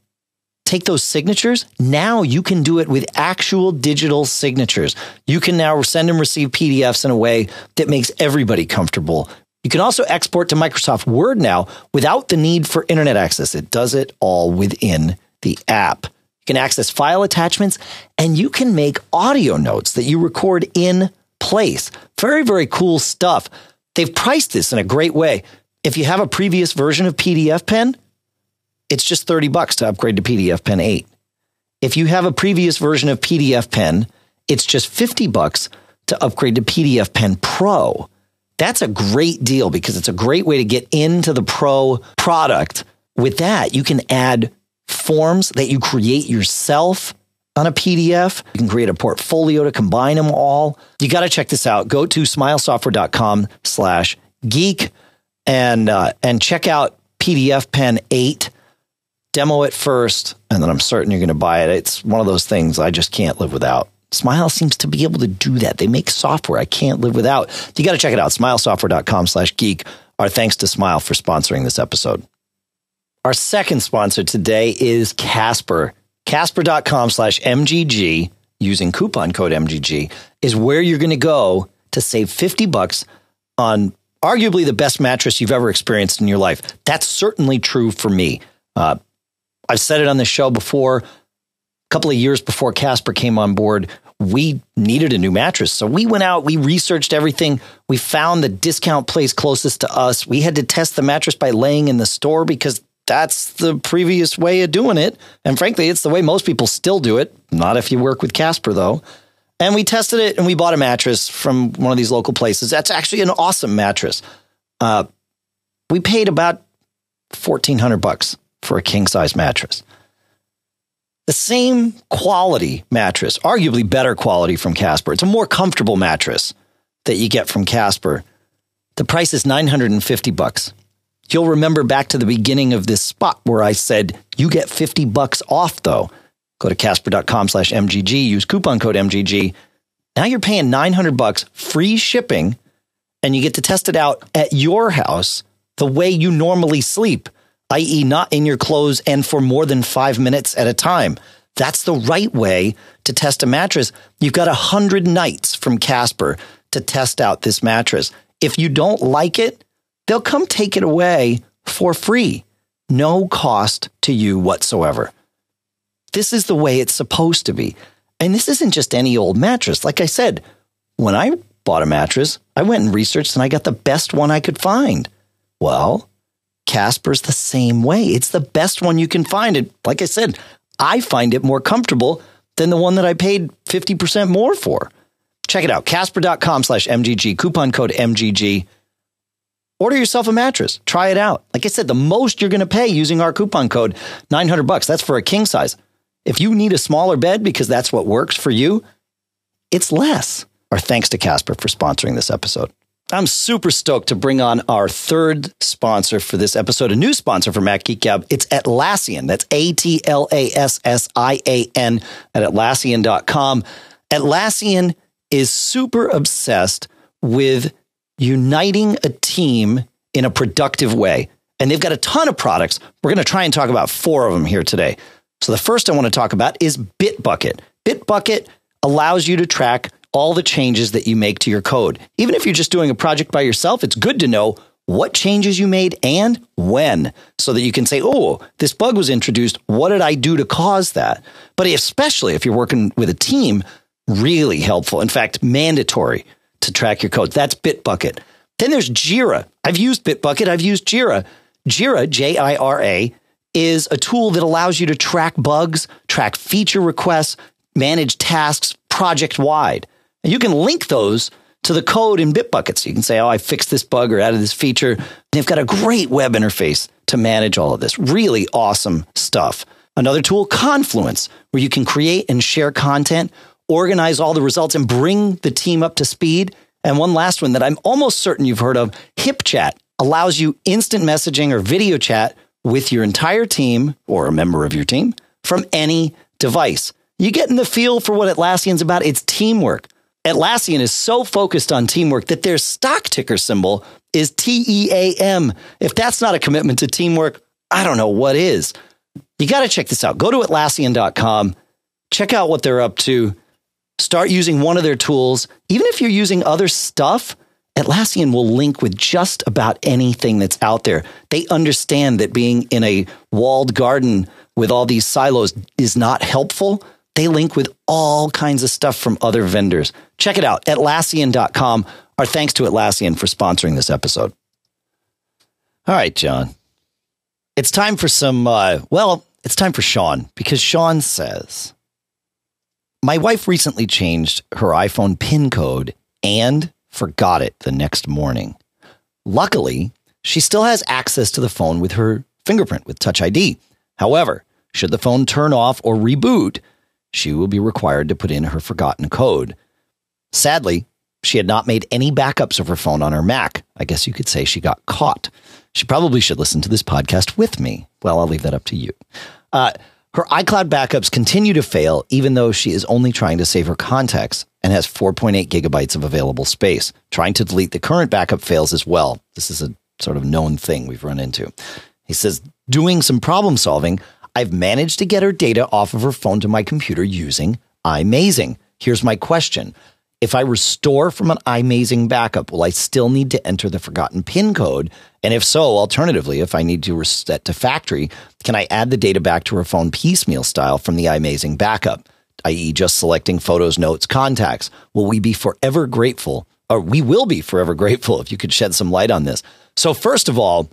Take those signatures. Now you can do it with actual digital signatures. You can now send and receive PDFs in a way that makes everybody comfortable you can also export to Microsoft Word now without the need for internet access. It does it all within the app. You can access file attachments and you can make audio notes that you record in place. Very, very cool stuff. They've priced this in a great way. If you have a previous version of PDF Pen, it's just 30 bucks to upgrade to PDF Pen 8. If you have a previous version of PDF Pen, it's just 50 bucks to upgrade to PDF Pen Pro. That's a great deal because it's a great way to get into the pro product. With that, you can add forms that you create yourself on a PDF. You can create a portfolio to combine them all. You got to check this out. Go to smilesoftware.com slash geek and, uh, and check out PDF Pen 8. Demo it first, and then I'm certain you're going to buy it. It's one of those things I just can't live without. Smile seems to be able to do that. They make software I can't live without. You got to check it out. Smilesoftware.com slash geek. Our thanks to Smile for sponsoring this episode. Our second sponsor today is Casper. Casper.com slash MGG using coupon code MGG is where you're going to go to save 50 bucks on arguably the best mattress you've ever experienced in your life. That's certainly true for me. Uh, I've said it on the show before. A couple of years before Casper came on board, we needed a new mattress. So we went out, we researched everything. We found the discount place closest to us. We had to test the mattress by laying in the store because that's the previous way of doing it. And frankly, it's the way most people still do it. Not if you work with Casper, though. And we tested it and we bought a mattress from one of these local places. That's actually an awesome mattress. Uh, we paid about 1400 bucks for a king size mattress the same quality mattress, arguably better quality from Casper. It's a more comfortable mattress that you get from Casper. The price is 950 bucks. You'll remember back to the beginning of this spot where I said you get 50 bucks off though. Go to casper.com slash MGG, use coupon code MGG. Now you're paying 900 bucks free shipping and you get to test it out at your house the way you normally sleep i.e., not in your clothes and for more than five minutes at a time. That's the right way to test a mattress. You've got a hundred nights from Casper to test out this mattress. If you don't like it, they'll come take it away for free. No cost to you whatsoever. This is the way it's supposed to be. And this isn't just any old mattress. Like I said, when I bought a mattress, I went and researched and I got the best one I could find. Well, Casper's the same way. It's the best one you can find. And like I said, I find it more comfortable than the one that I paid 50% more for. Check it out. Casper.com slash MGG, coupon code MGG. Order yourself a mattress. Try it out. Like I said, the most you're going to pay using our coupon code, 900 bucks. That's for a king size. If you need a smaller bed because that's what works for you, it's less. Our thanks to Casper for sponsoring this episode. I'm super stoked to bring on our third sponsor for this episode, a new sponsor for Mac Geek Gab. It's Atlassian. That's A T L A S S I A N at Atlassian.com. Atlassian is super obsessed with uniting a team in a productive way. And they've got a ton of products. We're going to try and talk about four of them here today. So the first I want to talk about is Bitbucket. Bitbucket allows you to track all the changes that you make to your code. Even if you're just doing a project by yourself, it's good to know what changes you made and when so that you can say, oh, this bug was introduced. What did I do to cause that? But especially if you're working with a team, really helpful. In fact, mandatory to track your code. That's Bitbucket. Then there's Jira. I've used Bitbucket, I've used Jira. Jira, J I R A, is a tool that allows you to track bugs, track feature requests, manage tasks project wide. And you can link those to the code in Bitbucket. So you can say, oh, I fixed this bug or added this feature. They've got a great web interface to manage all of this. Really awesome stuff. Another tool, Confluence, where you can create and share content, organize all the results, and bring the team up to speed. And one last one that I'm almost certain you've heard of, HipChat, allows you instant messaging or video chat with your entire team or a member of your team from any device. You get in the feel for what Atlassian's about. It's teamwork. Atlassian is so focused on teamwork that their stock ticker symbol is T E A M. If that's not a commitment to teamwork, I don't know what is. You got to check this out. Go to Atlassian.com, check out what they're up to, start using one of their tools. Even if you're using other stuff, Atlassian will link with just about anything that's out there. They understand that being in a walled garden with all these silos is not helpful. They link with all kinds of stuff from other vendors. Check it out, Atlassian.com. Our thanks to Atlassian for sponsoring this episode. All right, John. It's time for some, uh, well, it's time for Sean because Sean says, My wife recently changed her iPhone PIN code and forgot it the next morning. Luckily, she still has access to the phone with her fingerprint with Touch ID. However, should the phone turn off or reboot, she will be required to put in her forgotten code. Sadly, she had not made any backups of her phone on her Mac. I guess you could say she got caught. She probably should listen to this podcast with me. Well, I'll leave that up to you. Uh, her iCloud backups continue to fail, even though she is only trying to save her contacts and has 4.8 gigabytes of available space. Trying to delete the current backup fails as well. This is a sort of known thing we've run into. He says, doing some problem solving, I've managed to get her data off of her phone to my computer using iMazing. Here's my question. If I restore from an iMazing backup, will I still need to enter the forgotten PIN code? And if so, alternatively, if I need to reset to factory, can I add the data back to her phone piecemeal style from the iMazing backup, i.e., just selecting photos, notes, contacts? Will we be forever grateful, or we will be forever grateful if you could shed some light on this? So, first of all,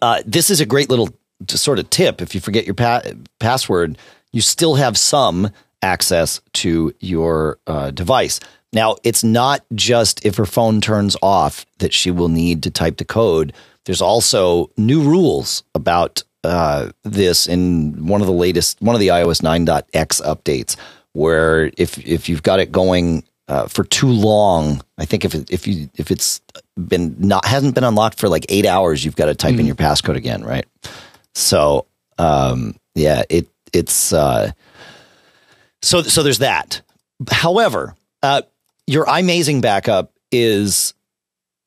uh, this is a great little sort of tip if you forget your pa- password, you still have some access to your uh, device. Now, it's not just if her phone turns off that she will need to type the code. There's also new rules about uh, this in one of the latest, one of the iOS 9.x updates, where if if you've got it going uh, for too long, I think if it, if you if it's been not hasn't been unlocked for like eight hours, you've got to type mm-hmm. in your passcode again, right? So um, yeah, it it's uh, so so there's that. However, uh, your iMazing backup is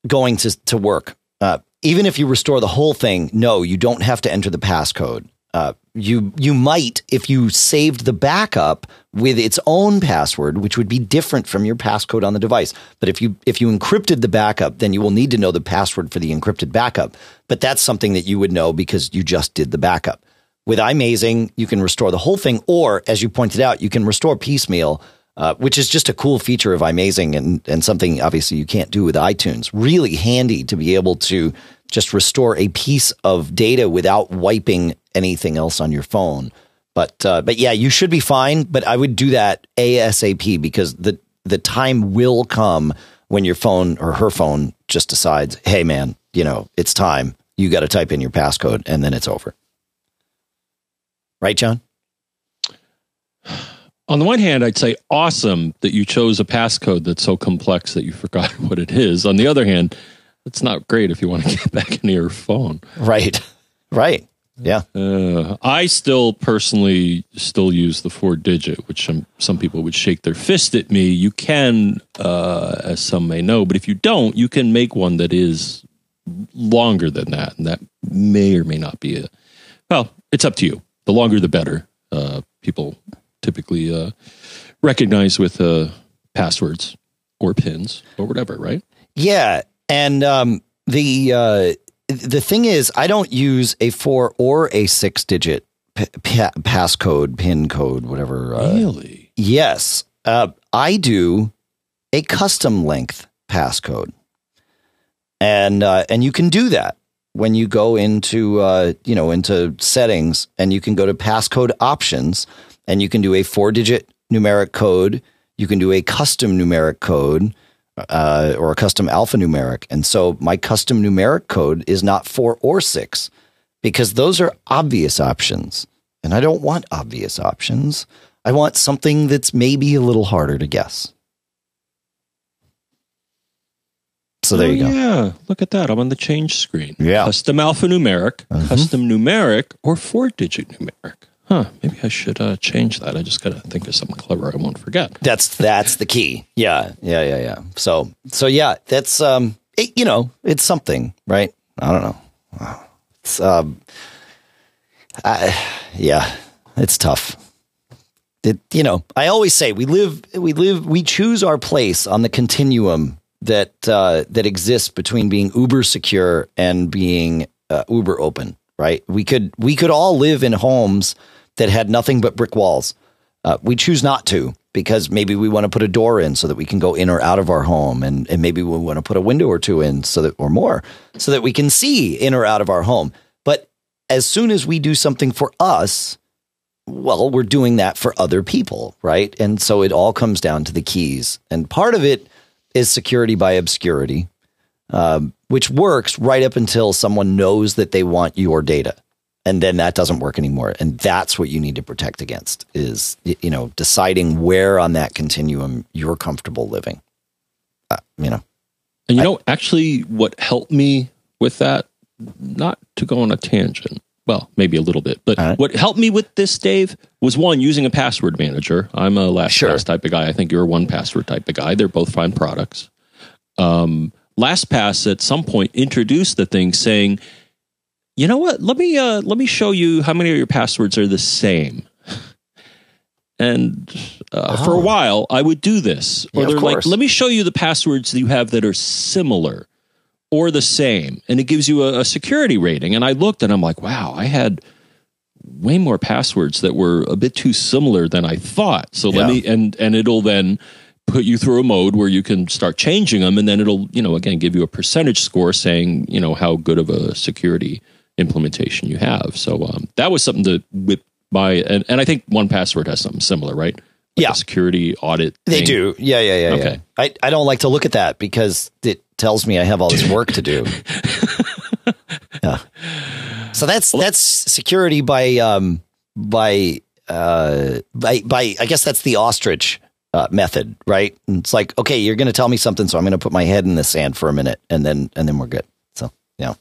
going to to work. Uh, even if you restore the whole thing, no, you don't have to enter the passcode. Uh, you you might if you saved the backup with its own password, which would be different from your passcode on the device. But if you if you encrypted the backup, then you will need to know the password for the encrypted backup. But that's something that you would know because you just did the backup. With iMazing, you can restore the whole thing, or as you pointed out, you can restore piecemeal, uh, which is just a cool feature of iMazing and and something obviously you can't do with iTunes. Really handy to be able to just restore a piece of data without wiping anything else on your phone. But uh, but yeah, you should be fine. But I would do that ASAP because the the time will come when your phone or her phone just decides, hey man, you know, it's time. You got to type in your passcode and then it's over. Right, John? On the one hand, I'd say awesome that you chose a passcode that's so complex that you forgot what it is. On the other hand, it's not great if you want to get back into your phone. Right. Right. Yeah. Uh, I still personally still use the four digit, which some, some people would shake their fist at me. You can, uh, as some may know, but if you don't, you can make one that is longer than that. And that may or may not be a, well, it's up to you. The longer, the better. Uh, people typically uh, recognize with uh, passwords or pins or whatever, right? Yeah. And um, the, uh, the thing is, I don't use a four or a six digit p- p- passcode, pin code, whatever. Uh, really? Yes. Uh, I do a custom length passcode. And uh, and you can do that when you go into uh, you know into settings and you can go to passcode options and you can do a four digit numeric code. You can do a custom numeric code uh, or a custom alphanumeric. And so my custom numeric code is not four or six because those are obvious options. And I don't want obvious options. I want something that's maybe a little harder to guess. So there Oh, you go. Yeah, look at that. I'm on the change screen. Yeah. Custom alphanumeric, Mhm. custom numeric, or four digit numeric. Huh. Maybe I should uh, change that. I just got to think of something clever I won't forget. That's that's the key. Yeah, yeah, yeah, yeah. So so yeah, that's um, it, you know, it's something, right? I don't know. It's um, I, yeah, it's tough. It you know, I always say we live we live we choose our place on the continuum that uh, that exists between being uber secure and being uh, uber open. Right? We could we could all live in homes that had nothing but brick walls. Uh, we choose not to because maybe we want to put a door in so that we can go in or out of our home, and, and maybe we want to put a window or two in so that or more so that we can see in or out of our home. But as soon as we do something for us, well, we're doing that for other people, right? And so it all comes down to the keys, and part of it is security by obscurity, um, which works right up until someone knows that they want your data. And then that doesn't work anymore. And that's what you need to protect against is you know deciding where on that continuum you're comfortable living. Uh, you know. And you know, actually, what helped me with that, not to go on a tangent, well, maybe a little bit, but right. what helped me with this, Dave, was one, using a password manager. I'm a LastPass Sure. type of guy. I think you're a one password type of guy. They're both fine products. Um, LastPass at some point introduced the thing saying, you know what? Let me uh, let me show you how many of your passwords are the same. And uh, for a Oh. while, I would do this. Or Yeah, they're like, let me show you the passwords that you have that are similar or the same. And it gives you a, a security rating. And I looked and I'm like, wow, I had way more passwords that were a bit too similar than I thought. So let Yeah. me, and, and it'll then put you through a mode where you can start changing them. And then it'll, you know, again, give you a percentage score saying, you know, how good of a security implementation you have. So um, that was something to whip by. And, and I think one password has something similar, right? Like Yeah. security audit. they thing. do yeah yeah yeah Okay. yeah I, I don't like to look at that because it tells me i have all this work to do. Yeah. So that's that's security by um by uh by by i guess that's the ostrich uh, method right? And it's like okay you're going to tell me something so i'm going to put my head in the sand for a minute and then and then we're good. So yeah.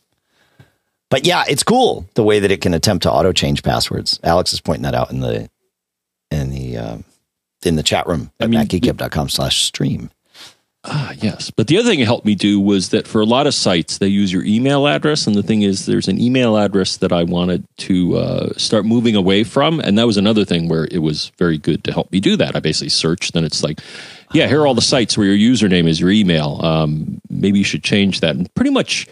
But yeah it's cool the way that it can attempt to auto change passwords. Alex is pointing that out in the in the um in the chat room I at mean, macgeekgab.com slash stream Ah, yes. But the other thing it helped me do was that for a lot of sites, they use your email address. And the thing is, there's an email address that I wanted to uh, start moving away from. And that was another thing where it was very good to help me do that. I basically searched, and it's like, yeah, here are all the sites where your username is your email. Um, maybe you should change that. And pretty much,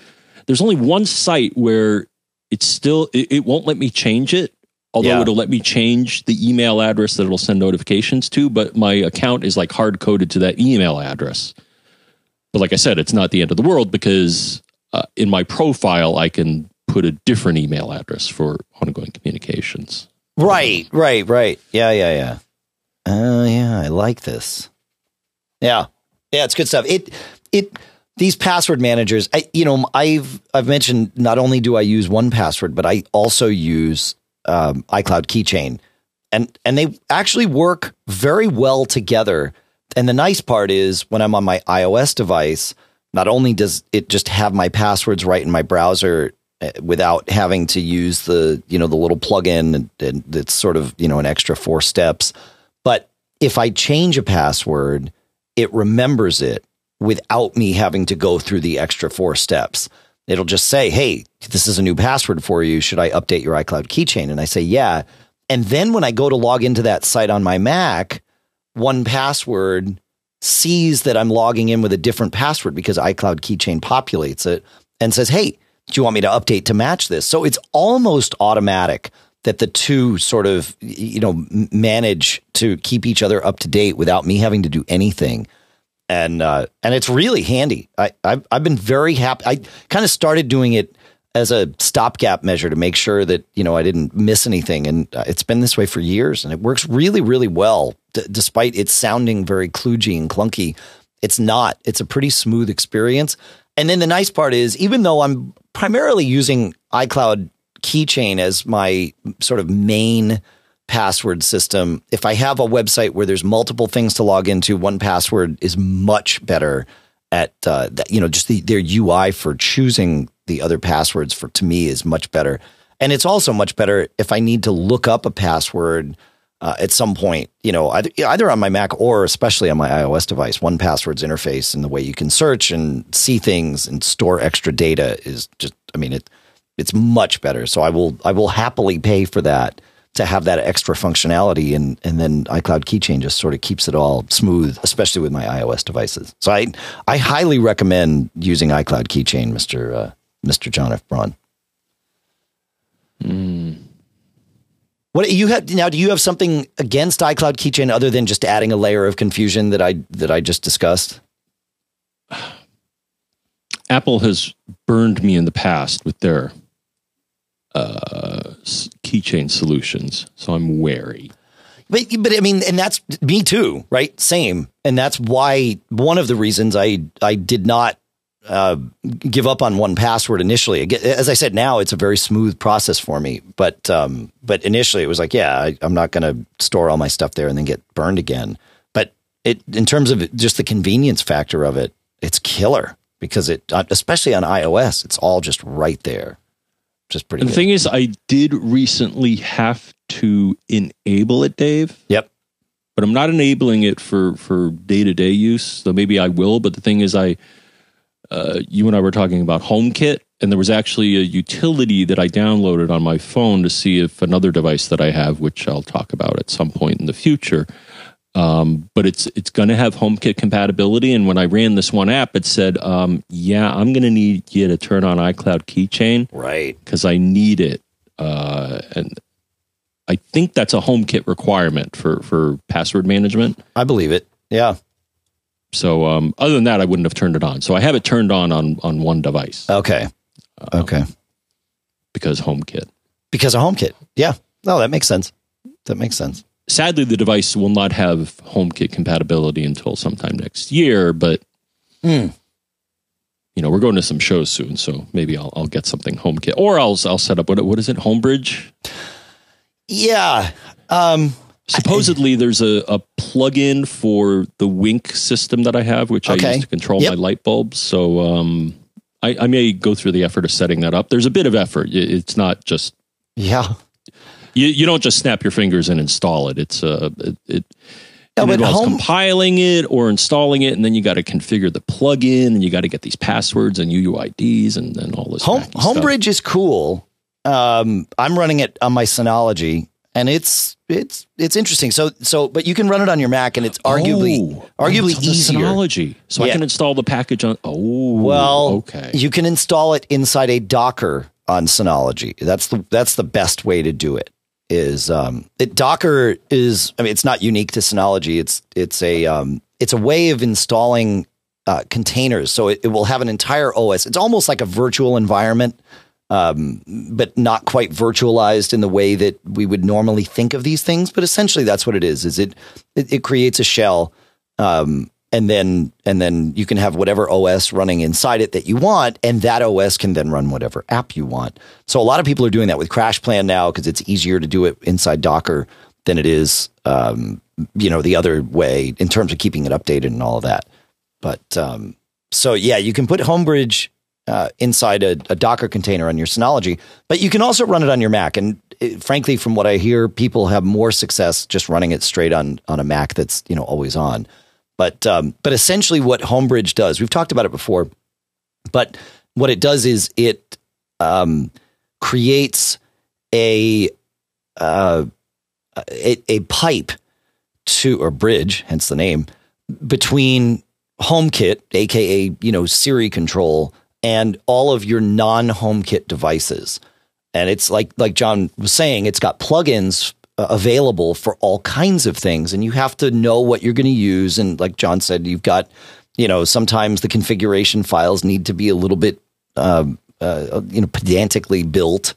there's only one site where it's still, it, it won't let me change it. Although Yeah. it'll let me change the email address that it'll send notifications to, but my account is like hard coded to that email address. But like I said, it's not the end of the world because uh, in my profile, I can put a different email address for ongoing communications. Right, right, right. Yeah, yeah, yeah. Oh, yeah, I like this. Yeah. Yeah, it's good stuff. It it these password managers, I you know, I've I've mentioned not only do I use one password, but I also use um, iCloud Keychain. and and they actually work very well together. And the nice part is when I'm on my iOS device, not only does it just have my passwords right in my browser uh, without having to use the you know the little plugin and, and it's sort of you know an extra four steps, but if I change a password, it remembers it without me having to go through the extra four steps. It'll just say, "Hey, this is a new password for you. Should I update your iCloud keychain?" And I say, "Yeah." And then when I go to log into that site on my Mac, one password sees that I'm logging in with a different password because iCloud keychain populates it and says, Hey, do you want me to update to match this? So it's almost automatic that the two sort of, you know, manage to keep each other up to date without me having to do anything. And, uh, and it's really handy. I, I've, I've been very happy. I kind of started doing it as a stopgap measure to make sure that you know I didn't miss anything. And uh, it's been this way for years, and it works really, really well. D- despite it sounding very kludgy and clunky, it's not. It's a pretty smooth experience. And then the nice part is, even though I'm primarily using iCloud Keychain as my sort of main password system, if I have a website where there's multiple things to log into, one password is much better at uh, that, you know just the, their UI for choosing the other passwords for to me is much better. And it's also much better if I need to look up a password uh, at some point, you know, either, either on my Mac or especially on my iOS device. One Password's interface and the way you can search and see things and store extra data is just, I mean, it it's much better. So I will I will happily pay for that to have that extra functionality and and then iCloud Keychain just sort of keeps it all smooth, especially with my iOS devices. So I I highly recommend using iCloud Keychain, Mister uh, Mister John F. Braun. Mm. What you have now? Do you have something against iCloud Keychain other than just adding a layer of confusion that I that I just discussed? Apple has burned me in the past with their uh, keychain solutions, so I'm wary. But but I mean, and that's me too, right? Same, and that's why one of the reasons I I did not uh, give up on one password initially. As I said, now it's a very smooth process for me. But um, but initially, it was like, yeah, I, I'm not going to store all my stuff there and then get burned again. But it in terms of just the convenience factor of it, it's killer because it, uh, especially on iOS, it's all just right there. Just pretty. The thing is, I did recently have to enable it, Dave. Yep. But I'm not enabling it for for day to day use. So maybe I will. But the thing is, I uh, you and I were talking about HomeKit, and there was actually a utility that I downloaded on my phone to see if another device that I have, which I'll talk about at some point in the future, um, but it's it's going to have HomeKit compatibility. And when I ran this one app, it said, um, "Yeah, I'm going to need you to turn on iCloud Keychain, right? Because I need it." Uh, and I think that's a HomeKit requirement for for password management. I believe it. Yeah. So um, other than that, I wouldn't have turned it on. So I have it turned on on on one device. Okay. Um, okay. Because HomeKit. Because of HomeKit. Yeah. No, that makes sense. That makes sense. Sadly, the device will not have HomeKit compatibility until sometime next year. But mm. you know, we're going to some shows soon, so maybe I'll I'll get something HomeKit, or I'll I'll set up what what is it, Homebridge? Yeah. Um, Supposedly, there's a, a plug-in for the Wink system that I have, which okay. I use to control yep. my light bulbs. So um, I, I, may go through the effort of setting that up. There's a bit of effort. It's not just yeah. You you don't just snap your fingers and install it. It's uh it, it no, involves home, compiling it or installing it, and then you got to configure the plugin, and you got to get these passwords and UUIDs, and then all this. Home, Homebridge is cool. Um, I'm running it on my Synology, and it's it's it's interesting. So so, but you can run it on your Mac, and it's arguably oh, arguably easier. Synology, so yeah. I can install the package on. Oh, well, okay. You can install it inside a Docker on Synology. That's the that's the best way to do it. Is um, it Docker is? I mean, it's not unique to Synology. It's it's a um, it's a way of installing uh, containers. So it, it will have an entire OS. It's almost like a virtual environment um, but not quite virtualized in the way that we would normally think of these things. But essentially, that's what it is. Is it it, it creates a shell, um, and then and then you can have whatever OS running inside it that you want, and that OS can then run whatever app you want. So a lot of people are doing that with CrashPlan now because it's easier to do it inside Docker. than it is, um, you know, the other way in terms of keeping it updated and all of that. But um, so yeah, you can put Homebridge uh, inside a, a, Docker container on your Synology, but you can also run it on your Mac. And it, frankly, from what I hear, people have more success just running it straight on on a Mac that's you know always on. But um, but essentially, what Homebridge does, we've talked about it before, but what it does is it um, creates a, uh, a a pipe to or bridge, hence the name, between HomeKit, aka you know Siri control, and all of your non HomeKit devices. And it's like like John was saying, it's got plugins uh, available for all kinds of things, and you have to know what you're going to use. And like John said, you've got you know sometimes the configuration files need to be a little bit uh, uh, you know pedantically built.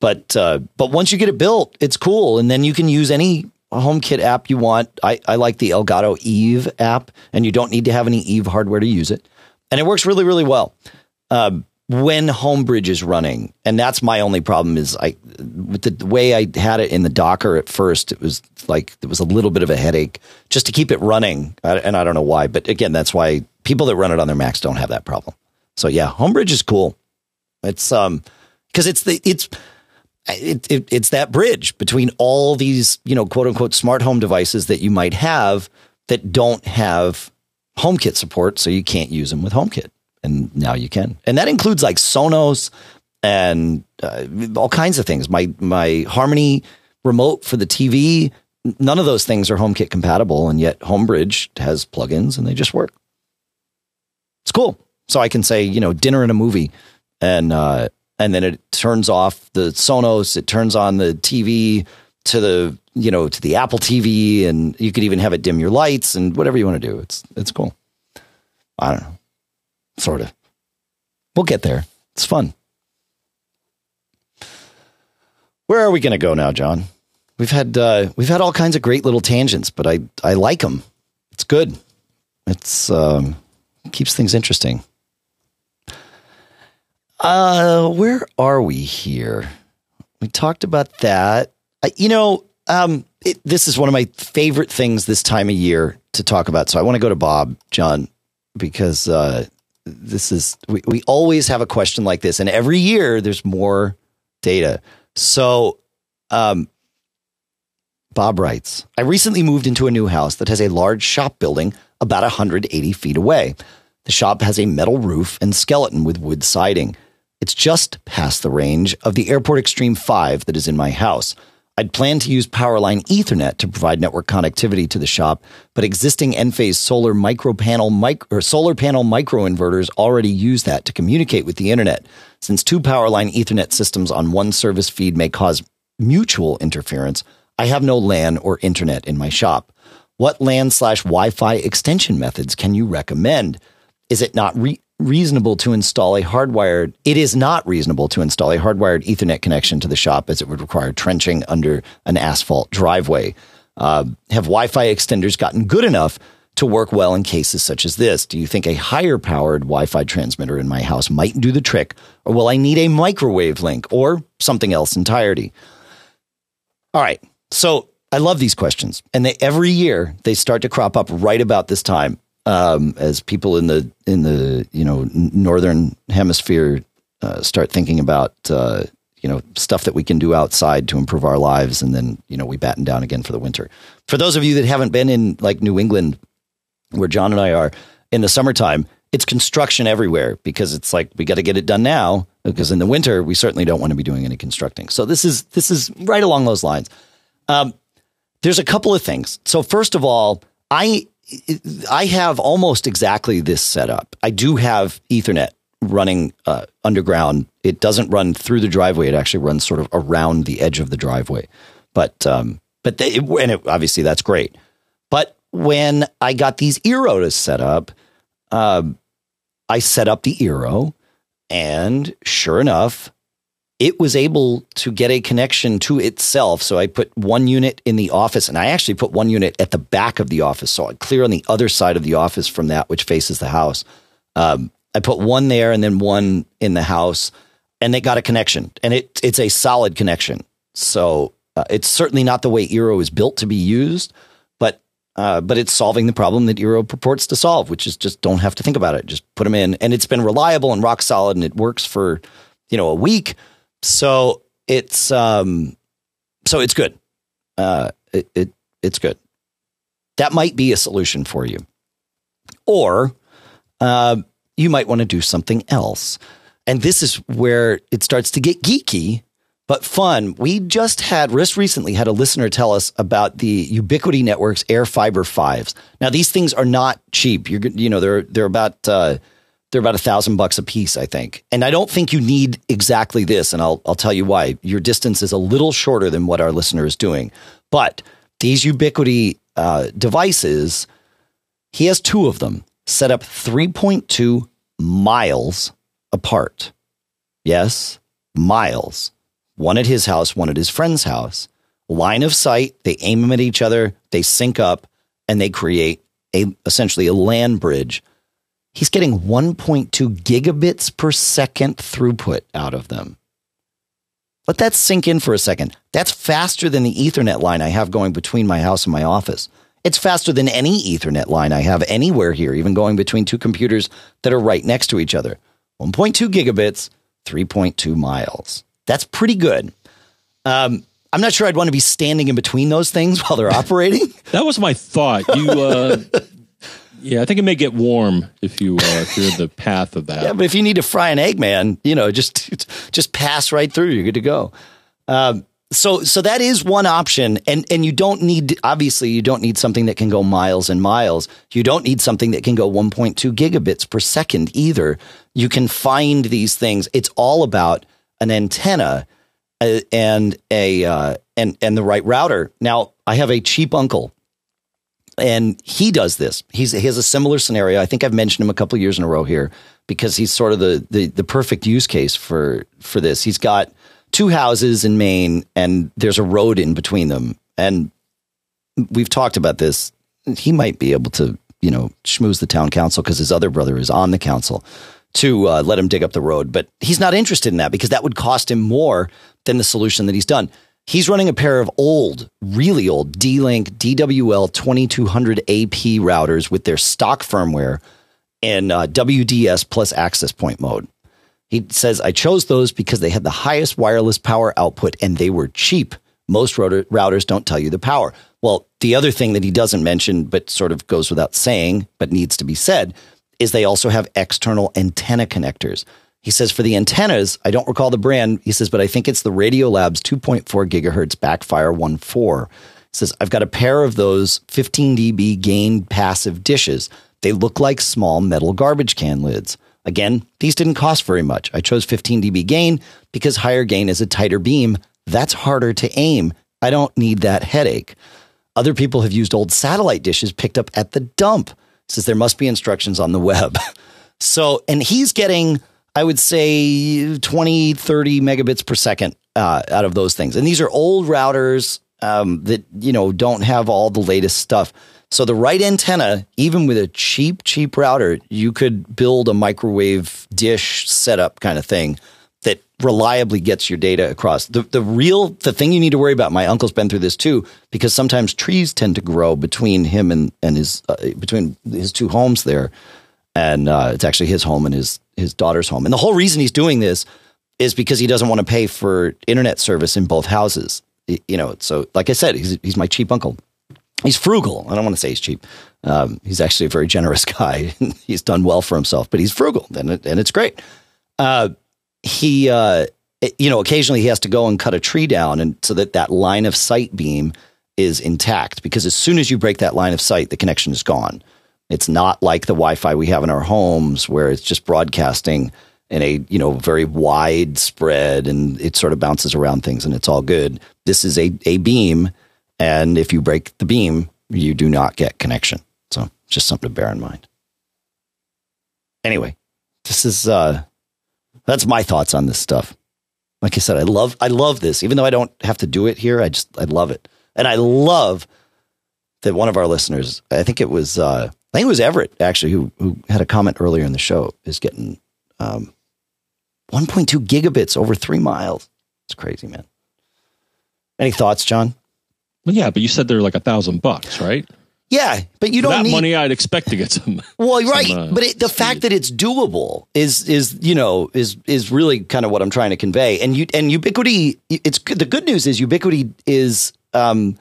But uh, but once you get it built, it's cool, and then you can use any HomeKit app you want. I, I like the Elgato Eve app, and you don't need to have any Eve hardware to use it, and it works really really well. Uh, when Homebridge is running, and that's my only problem is I with the way I had it in the Docker at first, it was like it was a little bit of a headache just to keep it running, and I don't know why, but again, that's why people that run it on their Macs don't have that problem. So yeah, Homebridge is cool. It's um because it's the it's it, it, it's that bridge between all these you know quote unquote smart home devices that you might have that don't have HomeKit support, so you can't use them with HomeKit and now you can. And that includes like Sonos and uh, all kinds of things. My my Harmony remote for the TV, none of those things are HomeKit compatible, and yet Homebridge has plugins and they just work. It's cool. So I can say, you know, dinner and a movie, and uh, and then it turns off the Sonos, it turns on the TV to the you know to the Apple TV, and you could even have it dim your lights and whatever you want to do. It's it's cool. I don't know sort of. We'll get there. It's fun. Where are we going to go now, John? We've had uh, we've had all kinds of great little tangents, but I I like them. It's good. It's um, keeps things interesting. Uh, where are we here? We talked about that. I, you know, um, it, this is one of my favorite things this time of year to talk about. So I want to go to Bob, John, because uh, this is we, we always have a question like this and every year there's more data. So um, bob writes i recently moved into a new house that has a large shop building about 180 feet away. The shop has a metal roof and skeleton with wood siding. It's just past the range of the airport extreme 5 that is in my house I'd planned to use Powerline Ethernet to provide network connectivity to the shop, but existing Enphase solar micro panel mic- or solar panel microinverters already use that to communicate with the internet. Since two Powerline Ethernet systems on one service feed may cause mutual interference, I have no LAN or internet in my shop. What LAN slash Wi Fi extension methods can you recommend? Is it not re- reasonable to install a hardwired it is not reasonable to install a hardwired ethernet connection to the shop as it would require trenching under an asphalt driveway. Uh, have wi-fi extenders gotten good enough to work well in cases such as this? Do you think a higher powered wi-fi transmitter in my house might do the trick or will i need a microwave link or something else entirely all right. So i love these questions and they every year they start to crop up right about this time um, as people in the in the you know northern hemisphere uh, start thinking about uh, you know stuff that we can do outside to improve our lives, and then you know we batten down again for the winter. For those of you that haven't been in like New England, where John and I are in the summertime, it's construction everywhere because it's like we got to get it done now because in the winter we certainly don't want to be doing any constructing. So this is this is right along those lines. Um, there's a couple of things. So first of all, I I have almost exactly this setup. I do have Ethernet running uh, underground. It doesn't run through the driveway. It actually runs sort of around the edge of the driveway. But um, but they, and it, obviously that's great. But when I got these Eeros set up, um, I set up the Eero, and sure enough, it was able to get a connection to itself. So I put one unit in the office and I actually put one unit at the back of the office. So clear on the other side of the office from that, which faces the house. Um, I put one there and then one in the house and they got a connection and it, it's a solid connection. So Uh, it's certainly not the way Eero is built to be used, but uh, but it's solving the problem that Eero purports to solve, which is just don't have to think about it. Just put them in, and it's been reliable and rock solid, and it works for you know a week. So it's um, so it's good. Uh, it, it it's good. That might be a solution for you, or uh, you might want to do something else. And this is where it starts to get geeky but fun. We just had, just recently had a listener tell us about the Ubiquiti Network's Air Fiber Fives. Now these things are not cheap. You're, you know, they're they're about uh, they're about a thousand bucks a piece, I think. And I don't think you need exactly this, and I'll I'll tell you why. Your distance is a little shorter than what our listener is doing, but these Ubiquiti uh, devices, he has two of them set up 3.2 miles apart. Yes, miles one at his house, one at his friend's house. Line of sight, they aim them at each other, they sync up, and they create a essentially a land bridge. He's getting 1.2 gigabits per second throughput out of them. Let that sink in for a second. That's faster than the Ethernet line I have going between my house and my office. It's faster than any Ethernet line I have anywhere here, even going between two computers that are right next to each other. 1.2 gigabits, 3.2 miles. That's pretty good. Um, I'm not sure I'd want to be standing in between those things while they're operating. that was my thought. You, uh, yeah, I think it may get warm if you uh, if you're in the path of that. Yeah, but if you need to fry an egg, man, you know, just just pass right through. You're good to go. Um, so so that is one option, and and you don't need obviously you don't need something that can go miles and miles. You don't need something that can go 1.2 gigabits per second either. You can find these things. It's all about an antenna uh, and a uh, and and the right router. Now, I have a cheap uncle, and he does this. He's he has a similar scenario. I think I've mentioned him a couple years in a row here because he's sort of the, the the perfect use case for for this. He's got two houses in Maine, and there's a road in between them. And we've talked about this. He might be able to, you know, schmooze the town council because his other brother is on the council to uh, let him dig up the road. But he's not interested in that because that would cost him more than the solution that he's done. He's running a pair of old, really old D Link DWL 2200 AP routers with their stock firmware in uh, WDS plus access point mode. He says, I chose those because they had the highest wireless power output and they were cheap. Most router, routers don't tell you the power. Well, the other thing that he doesn't mention, but sort of goes without saying, but needs to be said, is they also have external antenna connectors. He says for the antennas, I don't recall the brand. He says, but I think it's the Radiolabs 2.4 gigahertz backfire 1.4. He says, I've got a pair of those 15 dB gain passive dishes. They look like small metal garbage can lids. Again, these didn't cost very much. I chose 15 dB gain because higher gain is a tighter beam. That's harder to aim. I don't need that headache. Other people have used old satellite dishes picked up at the dump says there must be instructions on the web. so, and he's getting, I would say, 20, 30 megabits per second uh, out of those things. And these are old routers um, that, you know, don't have all the latest stuff. So the right antenna, even with a cheap, cheap router, you could build a microwave dish setup kind of thing that reliably gets your data across. The the real the thing you need to worry about. My uncle's been through this too because sometimes trees tend to grow between him and and his uh, between his two homes there, and uh, it's actually his home and his his daughter's home. And the whole reason he's doing this is because he doesn't want to pay for internet service in both houses. You know, so like I said, he's he's my cheap uncle. He's frugal. I don't want to say he's cheap. Um, he's actually a very generous guy. he's done well for himself, but he's frugal, and it, and it's great. Uh, he, uh, you know, occasionally he has to go and cut a tree down, and so that that line of sight beam is intact. Because as soon as you break that line of sight, the connection is gone. It's not like the Wi-Fi we have in our homes, where it's just broadcasting in a you know very widespread and it sort of bounces around things, and it's all good. This is a a beam, and if you break the beam, you do not get connection. So just something to bear in mind. Anyway, this is uh, that's my thoughts on this stuff. Like I said, I love I love this. Even though I don't have to do it here, I just I love it. And I love that one of our listeners, I think it was uh I think it was Everett actually who who had a comment earlier in the show is getting um 1.2 gigabits over 3 miles. It's crazy, man. Any thoughts, John? Well, yeah, but you said they're like a thousand bucks, right? Yeah, but you don't that need money. I'd expect to get some. Well, some, right, uh, but it, the speed. fact that it's doable is is you know is is really kind of what I'm trying to convey. And you and Ubiquiti, it's. The good news is Ubiquiti is um,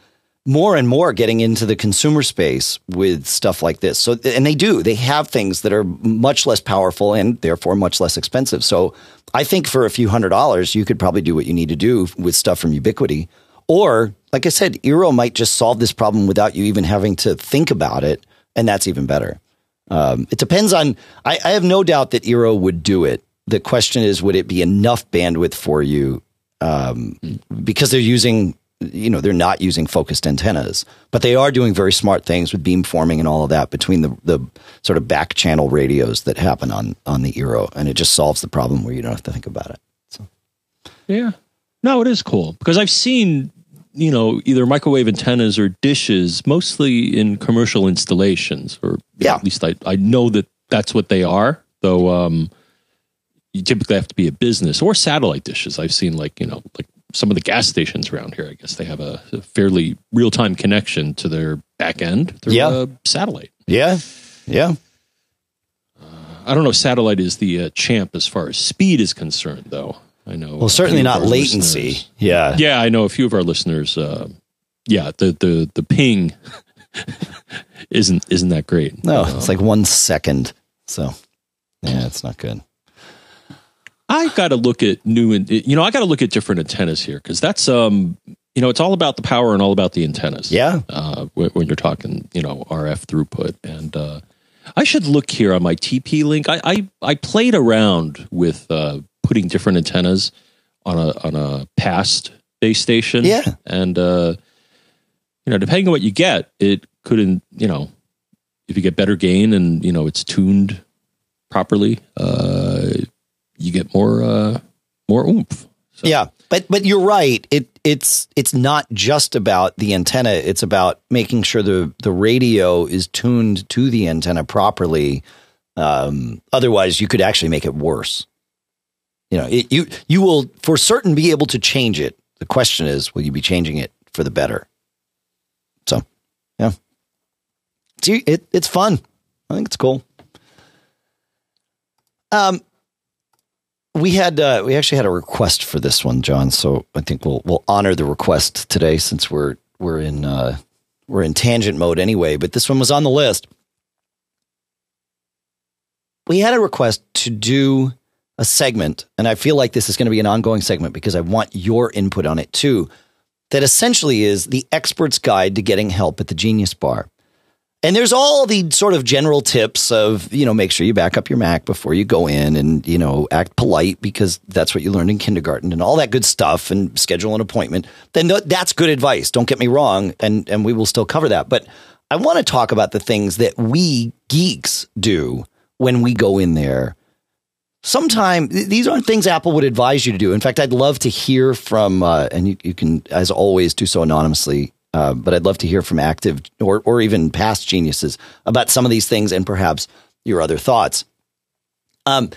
more and more getting into the consumer space with stuff like this. So and they do. They have things that are much less powerful and therefore much less expensive. So I think for a few hundred dollars, you could probably do what you need to do with stuff from Ubiquiti. Or, like I said, Eero might just solve this problem without you even having to think about it, and that's even better. Um, it depends on. I, I have no doubt that Eero would do it. The question is, would it be enough bandwidth for you? Um, because they're using, you know, they're not using focused antennas, but they are doing very smart things with beamforming and all of that between the the sort of back channel radios that happen on on the Eero, and it just solves the problem where you don't have to think about it. Yeah. No, it is cool because I've seen, you know, either microwave antennas or dishes, mostly in commercial installations, or Yeah. at least I, I know that that's what they are. Though um, you typically have to be a business or satellite dishes. I've seen like you know like some of the gas stations around here. I guess they have a, a fairly real time connection to their back end through Yeah. a satellite. Yeah, yeah. I don't know. if Satellite is the uh, champ as far as speed is concerned, though. I know. Well, certainly a few of not latency. listeners- Yeah, Yeah, I know a few of our listeners. Uh, yeah, the the the ping isn't isn't that great. No, Uh, it's like one second. So, yeah, it's not good. I got to look at new and you know I got to look at different antennas here because that's um you know it's all about the power and all about the antennas. Yeah. uh, when, when you're talking you know RF throughput and uh, I should look here on my TP link. I I, I played around with uh, putting different antennas on a on a past base station. Yeah. and uh, you know depending on what you get, it could in you know if you get better gain and you know it's tuned properly, uh, you get more uh, more oomph. So, Yeah, but but you're right. It it's it's not just about the antenna. It's about making sure the the radio is tuned to the antenna properly. Um, otherwise, you could actually make it worse. You know, it, you you will for certain be able to change it. The question is, will you be changing it for the better? So, yeah, it's it, it's fun. I think it's cool. Um, we had uh, we actually had a request for this one, John. So I think we'll we'll honor the request today since we're we're in uh, we're in tangent mode anyway. But this one was on the list. We had a request to do a segment, and I feel like this is going to be an ongoing segment because I want your input on it too. That essentially is the expert's guide to getting help at the Genius Bar. And there's all the sort of general tips of, you know, make sure you back up your Mac before you go in and, you know, act polite because that's what you learned in kindergarten and all that good stuff and schedule an appointment. Then th- that's good advice. Don't get me wrong. And, and we will still cover that. But I want to talk about the things that we geeks do when we go in there. Sometime th- these aren't things Apple would advise you to do. In fact, I'd love to hear from, uh, and you, you can, as always, do so anonymously uh, but I'd love to hear from active or, or even past geniuses about some of these things and perhaps your other thoughts. Um,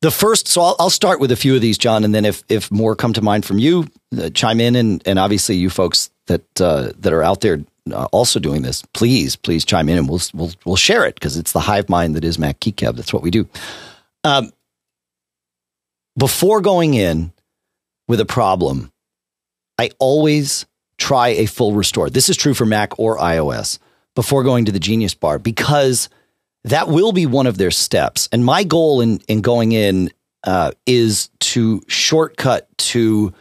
the first, so I'll, I'll start with a few of these, John, and then if if more come to mind from you, uh, chime in, and and obviously you folks that uh, that are out there uh, also doing this, please please chime in, and we'll we'll we'll share it because it's the hive mind that is Mac Geek Gab. That's what we do. Um, before going in with a problem, I always try a full restore. This is true for Mac or iOS before going to the Genius Bar because that will be one of their steps. And my goal in in going in uh, is to shortcut to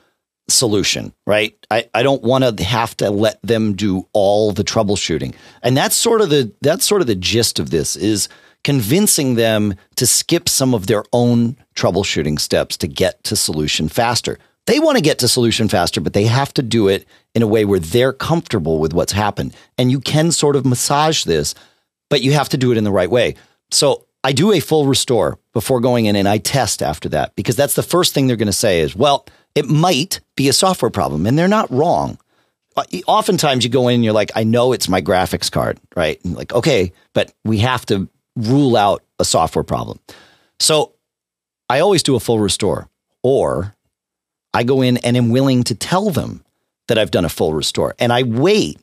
solution. Right? I, I don't want to have to let them do all the troubleshooting, and that's sort of the that's sort of the gist of this is convincing them to skip some of their own troubleshooting steps to get to solution faster. They want to get to solution faster, but they have to do it in a way where they're comfortable with what's happened. And you can sort of massage this, but you have to do it in the right way. So I do a full restore before going in and I test after that because that's the first thing they're going to say is, well, it might be a software problem. And they're not wrong. Uh, Oftentimes you go in and you're like, I know it's my graphics card, right? And like, okay, but we have to rule out a software problem. So I always do a full restore or I go in and am willing to tell them that I've done a full restore. And I wait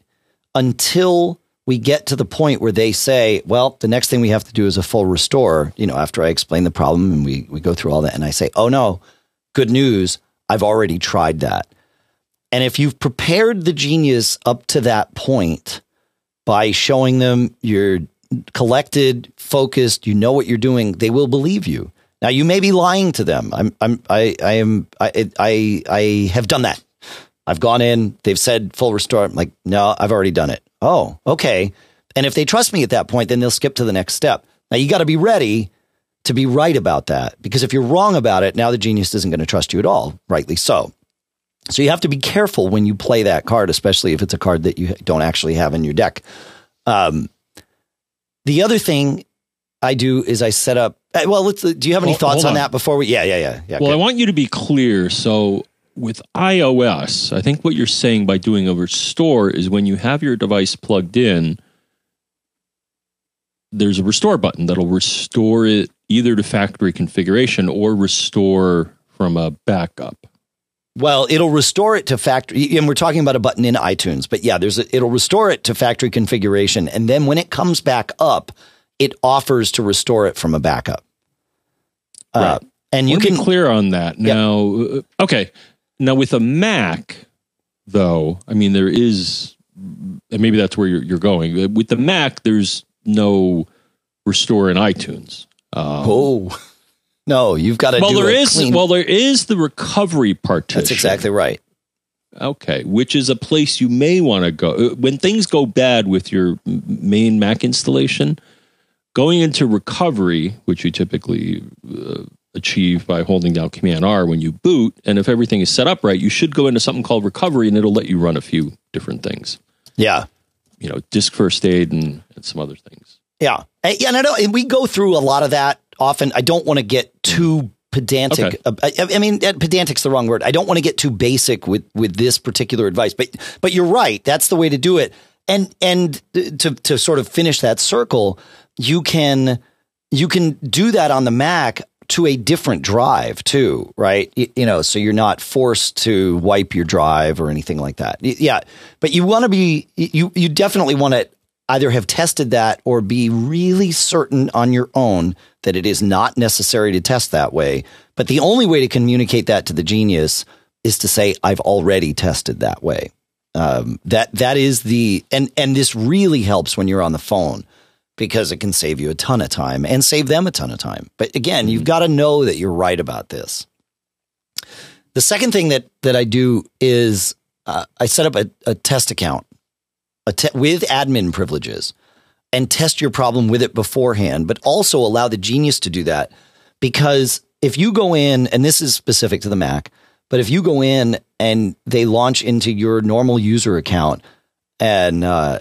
until we get to the point where they say, well, the next thing we have to do is a full restore, you know, after I explain the problem and we, we go through all that. And I say, oh no, good news. I've already tried that. And if you've prepared the genius up to that point by showing them you're collected, focused, you know what you're doing, they will believe you. Now you may be lying to them. I'm, I'm, I, I am, I, I, I have done that. I've gone in, they've said full restore. I'm like, no, I've already done it. Oh, okay. And if they trust me at that point, then they'll skip to the next step. Now you got to be ready to be right about that because if you're wrong about it, now the genius isn't going to trust you at all, rightly so. So you have to be careful when you play that card, especially if it's a card that you don't actually have in your deck. Um, the other thing I do is I set up. Uh, well, let's. Do you have any well, thoughts on. on. that before we? Yeah, yeah, yeah. yeah well, good. I want you to be clear. So with iOS, I think what you're saying by doing a restore is when you have your device plugged in, there's a restore button that'll restore it either to factory configuration or restore from a backup. Well, it'll restore it to factory, and we're talking about a button in iTunes. But yeah, there's a, it'll restore it to factory configuration, and then when it comes back up, it offers to restore it from a backup. Uh, right. Uh, and you can be clear on that now. Yep. Uh, okay, now, with a Mac, though, I mean, there is, and maybe that's where you're, you're going. With the Mac, there's no restore in iTunes. Um, oh, no, you've got to. Well, there is. Clean... Well, there is the recovery partition. That's exactly right. Okay, which is a place you may want to go uh, when things go bad with your main Mac installation. Going into recovery, which you typically uh, achieve by holding down Command R when you boot. And if everything is set up right, you should go into something called recovery and it'll let you run a few different things. Yeah. You know, disk first aid and, and some other things. Yeah. Eh, yeah. And I don't, and we go through a lot of that often. I don't want to get too pedantic. Okay. I, I, mean, eh, pedantic's the wrong word. I don't want to get too basic with, with this particular advice, but, but you're right. That's the way to do it. And, and eh, to, to sort of finish that circle, you can, you can do that on the Mac to a different drive too, right? You, you, know, so you're not forced to wipe your drive or anything like that. Yeah, but you want to be you you definitely want to either have tested that or be really certain on your own that it is not necessary to test that way. But the only way to communicate that to the genius is to say I've already tested that way. Um, that that is the and and this really helps when you're on the phone because it can save you a ton of time and save them a ton of time. But again, you've got to know that you're right about this. The second thing that that I do is uh, I set up a, a test account a te- with admin privileges and test your problem with it beforehand, but also allow the genius to do that because if you go in and this is specific to the Mac, but if you go in and they launch into your normal user account and uh,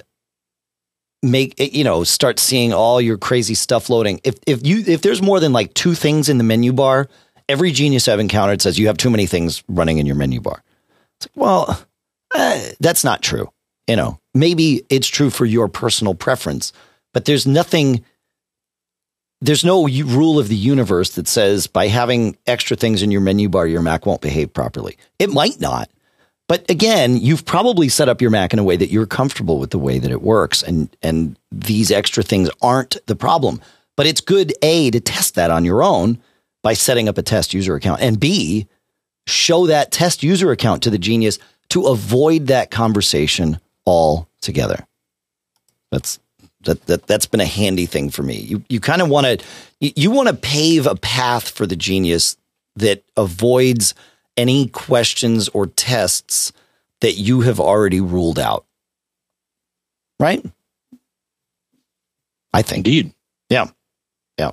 make you know start seeing all your crazy stuff loading. If if you if there's more than like two things in the menu bar, every genius I've encountered says you have too many things running in your menu bar. It's like, well, uh, that's not true. You know, maybe it's true for your personal preference, but there's nothing. There's no rule of the universe that says by having extra things in your menu bar, your Mac won't behave properly. It might not, but again, you've probably set up your Mac in a way that you're comfortable with the way that it works, and and these extra things aren't the problem. But it's good a to test that on your own by setting up a test user account, and b show that test user account to the genius to avoid that conversation altogether. That's that, that that's been a handy thing for me. You you kind of want to you, you want to pave a path for the genius that avoids any questions or tests that you have already ruled out. Right? I think. Indeed. Yeah. Yeah.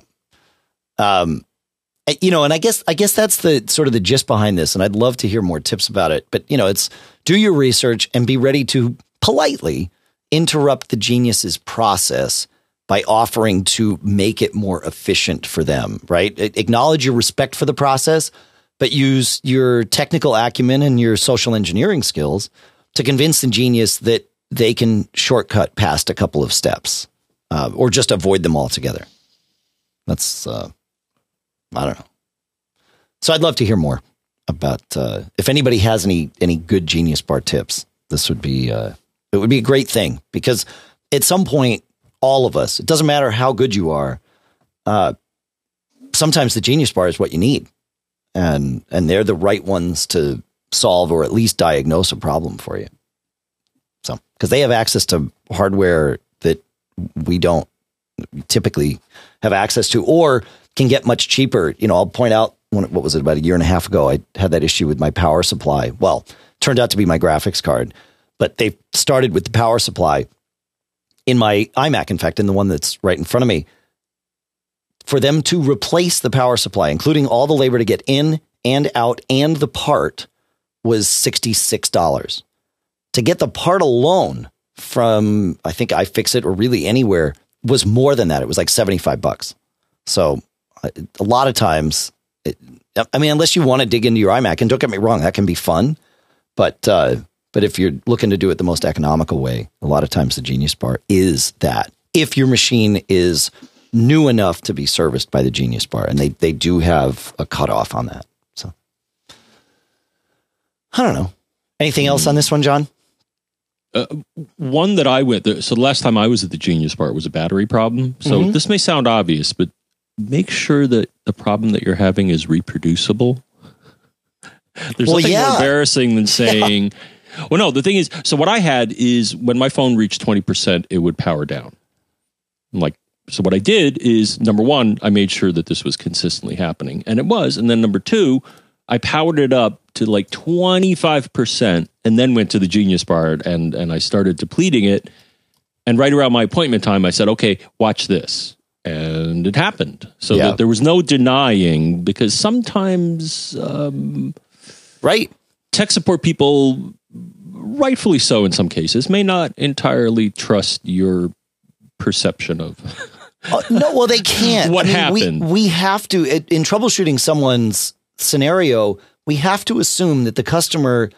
Um, you know, and I guess I guess that's the sort of the gist behind this, and I'd love to hear more tips about it. But you know, it's do your research and be ready to politely interrupt the genius's process by offering to make it more efficient for them. Right? Acknowledge your respect for the process, but use your technical acumen and your social engineering skills to convince the genius that they can shortcut past a couple of steps uh, or just avoid them altogether. That's, uh, I don't know. So I'd love to hear more. about uh, if anybody has any any good Genius Bar tips. This would be uh, it would be a great thing because at some point, all of us, it doesn't matter how good you are, uh, sometimes the Genius Bar is what you need, and and they're the right ones to solve or at least diagnose a problem for you. So because they have access to hardware that we don't typically have access to, or can get much cheaper. You know, I'll point out when, what was it about a year and a half ago? I had that issue with my power supply. Well, turned out to be my graphics card, but they started with the power supply in my iMac. In fact, in the one that's right in front of me, for them to replace the power supply, including all the labor to get in and out and the part, was sixty six dollars. To get the part alone from I think iFixit or really anywhere was more than that. It was like seventy five bucks. So a lot of times, it, I mean, unless you want to dig into your iMac, and don't get me wrong, that can be fun, but uh, but if you're looking to do it the most economical way, a lot of times the Genius Bar is that. If your machine is new enough to be serviced by the Genius Bar, and they they do have a cutoff on that. So I don't know. Anything else on this one, John? Uh, one that I went. So the last time I was at the Genius Bar was a battery problem. So mm-hmm. this may sound obvious, but make sure that the problem that you're having is reproducible. There's well, nothing yeah. more embarrassing than saying, yeah. well, no, the thing is, so what I had is when my phone reached 20%, it would power down. I'm like, so what I did is number one, I made sure that this was consistently happening, and it was. And then number two, I powered it up to like 25% and then went to the Genius Bar and, and I started depleting it. And right around my appointment time, I said, okay, watch this and it happened. So yeah. that there was no denying because sometimes, um, right, tech support people, rightfully so in some cases, may not entirely trust your perception of. uh, no, well, they can't. What I mean, happened? We, we have to in troubleshooting someone's scenario. We have to assume that the customer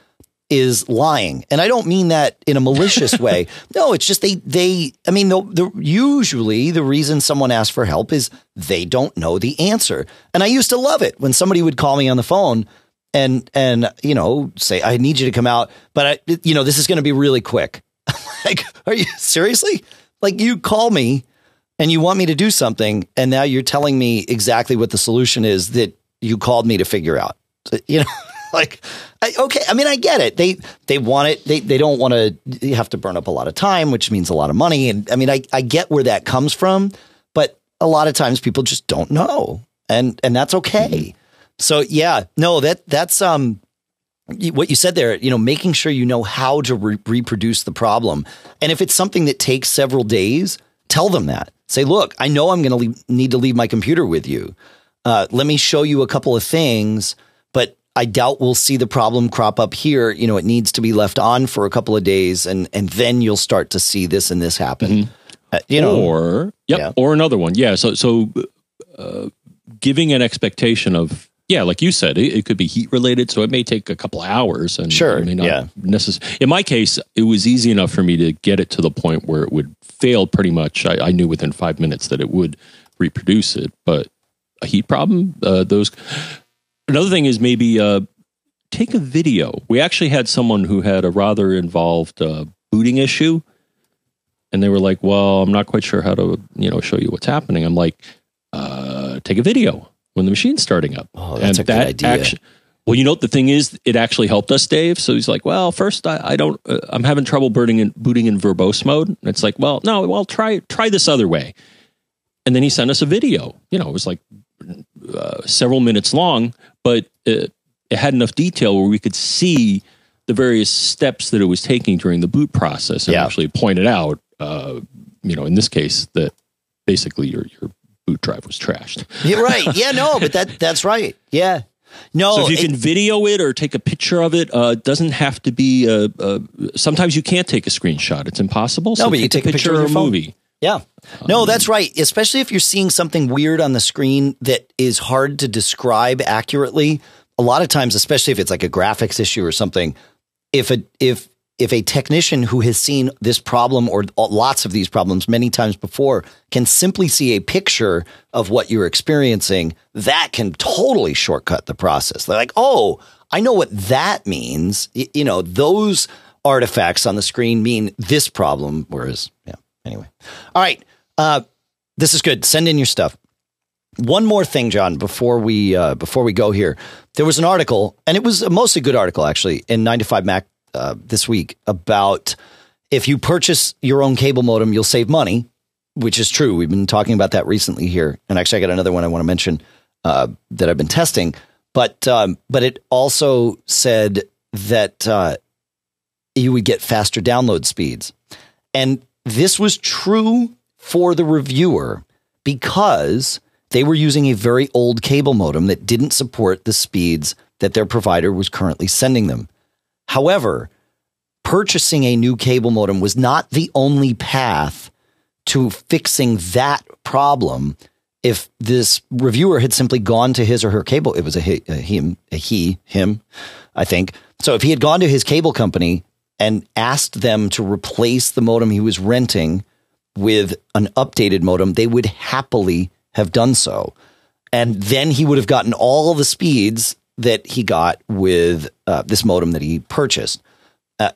is lying. And I don't mean that in a malicious way. No, it's just they, they, I mean, the, the, usually the reason someone asks for help is they don't know the answer. And I used to love it when somebody would call me on the phone and, and, you know, say, I need you to come out, but I, you know, this is going to be really quick. like, are you seriously? Like you call me and you want me to do something. And now you're telling me exactly what the solution is that you called me to figure out, you know? like, I, okay, I mean, I get it. They they want it. They they don't want to have to burn up a lot of time, which means a lot of money. And I mean, I I get where that comes from, but a lot of times people just don't know, and and that's okay. Mm-hmm. So yeah, no, that that's um what you said there, you know, making sure you know how to re- reproduce the problem. And if it's something that takes several days, tell them that. Say, look, I know I'm going to need to leave my computer with you. Uh, let me show you a couple of things but I doubt we'll see the problem crop up here. You know, it needs to be left on for a couple of days, and and then you'll start to see this and this happen. Mm-hmm. Uh, you know, or yep, yeah. or another one. Yeah. So so uh, giving an expectation of yeah, like you said, it, it, could be heat related, so it may take a couple hours. And sure, may not yeah. Necess- in my case, it was easy enough for me to get it to the point where it would fail pretty much. I, I knew within five minutes that it would reproduce it, but a heat problem, uh, those Another thing is maybe uh, take a video. We actually had someone who had a rather involved uh, booting issue, and they were like, "Well, I'm not quite sure how to, you know, show you what's happening." I'm like, uh, "Take a video when the machine's starting up." Oh, that's and a that good idea. Well, you know what the thing is, it actually helped us, Dave. So he's like, "Well, first, I, I don't, uh, I'm having trouble booting in, booting in verbose mode." And it's like, "Well, no, well, try try this other way." And then he sent us a video. You know, it was like uh, several minutes long, but it, it had enough detail where we could see the various steps that it was taking during the boot process and yeah. actually pointed out, uh, you know, in this case, that basically your your boot drive was trashed. You're right. Yeah, no, but that that's right. Yeah. No, so if you it, can video it or take a picture of it, uh, it doesn't have to be. A, a, sometimes you can't take a screenshot; it's impossible. So no, but you take, a picture, picture of a movie. Yeah. No, um, that's right. Especially if you're seeing something weird on the screen that is hard to describe accurately. A lot of times, especially if it's like a graphics issue or something, if a if if a technician who has seen this problem or lots of these problems many times before can simply see a picture of what you're experiencing, that can totally shortcut the process. They're like, oh, I know what that means. You know, those artifacts on the screen mean this problem. Whereas, yeah, anyway. All right. Uh, this is good. Send in your stuff. One more thing, John, before we uh, before we go here, there was an article, and it was a mostly good article actually in 9 to 5 Mac uh, this week about if you purchase your own cable modem, you'll save money, which is true. We've been talking about that recently here, and actually, I got another one I want to mention uh, that I've been testing. But um, but it also said that uh, you would get faster download speeds, and this was true for the reviewer because they were using a very old cable modem that didn't support the speeds that their provider was currently sending them. However, purchasing a new cable modem was not the only path to fixing that problem. If this reviewer had simply gone to his or her cable, it was a, he, a him, a he, him, I think. So if he had gone to his cable company and asked them to replace the modem he was renting with an updated modem, they would happily have done so. And then he would have gotten all the speeds that he got with uh, this modem that he purchased. Uh,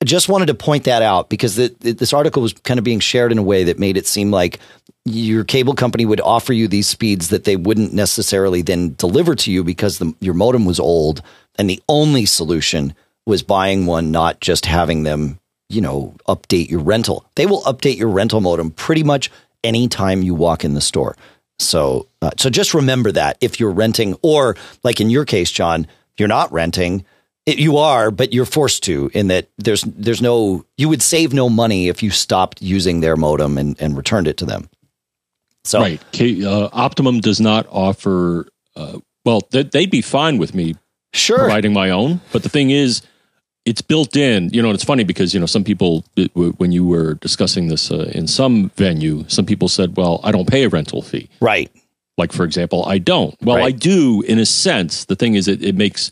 I just wanted to point that out because the, this article was kind of being shared in a way that made it seem like your cable company would offer you these speeds that they wouldn't necessarily then deliver to you because the, your modem was old and the only solution was buying one, not just having them, you know, update your rental. They will update your rental modem pretty much anytime you walk in the store. So, uh, so just remember that if you're renting, or like in your case, John, you're not renting. It, you are, but you're forced to. In that there's there's no you would save no money if you stopped using their modem and, and returned it to them. So right, K, uh, Optimum does not offer. Uh, well, they'd be fine with me sure providing my own, but the thing is, it's built in. You know, it's funny because you know some people when you were discussing this uh, in some venue, some people said, "Well, I don't pay a rental fee." Right. Like for example, I don't. Well, right. I do in a sense. The thing is, it, it makes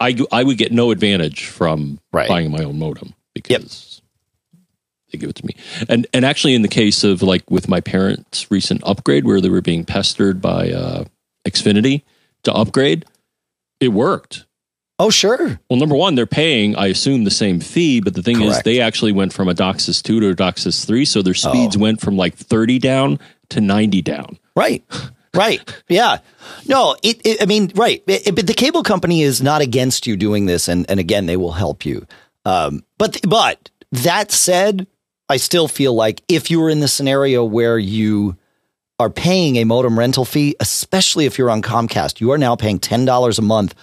I I would get no advantage from right. buying my own modem because yep. they give it to me. And and actually, in the case of like with my parents' recent upgrade, where they were being pestered by uh, Xfinity to upgrade, it worked Oh, sure. Well, number one, they're paying, I assume, the same fee, but the thing Correct. is, they actually went from a DOCSIS 2 to a DOCSIS 3, so their speeds oh. went from like 30 down to 90 down. Right. Right. Yeah. No, it, it I mean, right. But the cable company is not against you doing this. And, and again, they will help you. Um, but, but that said, I still feel like if you were in the scenario where you are paying a modem rental fee, especially if you're on Comcast, you are now paying $10 a month.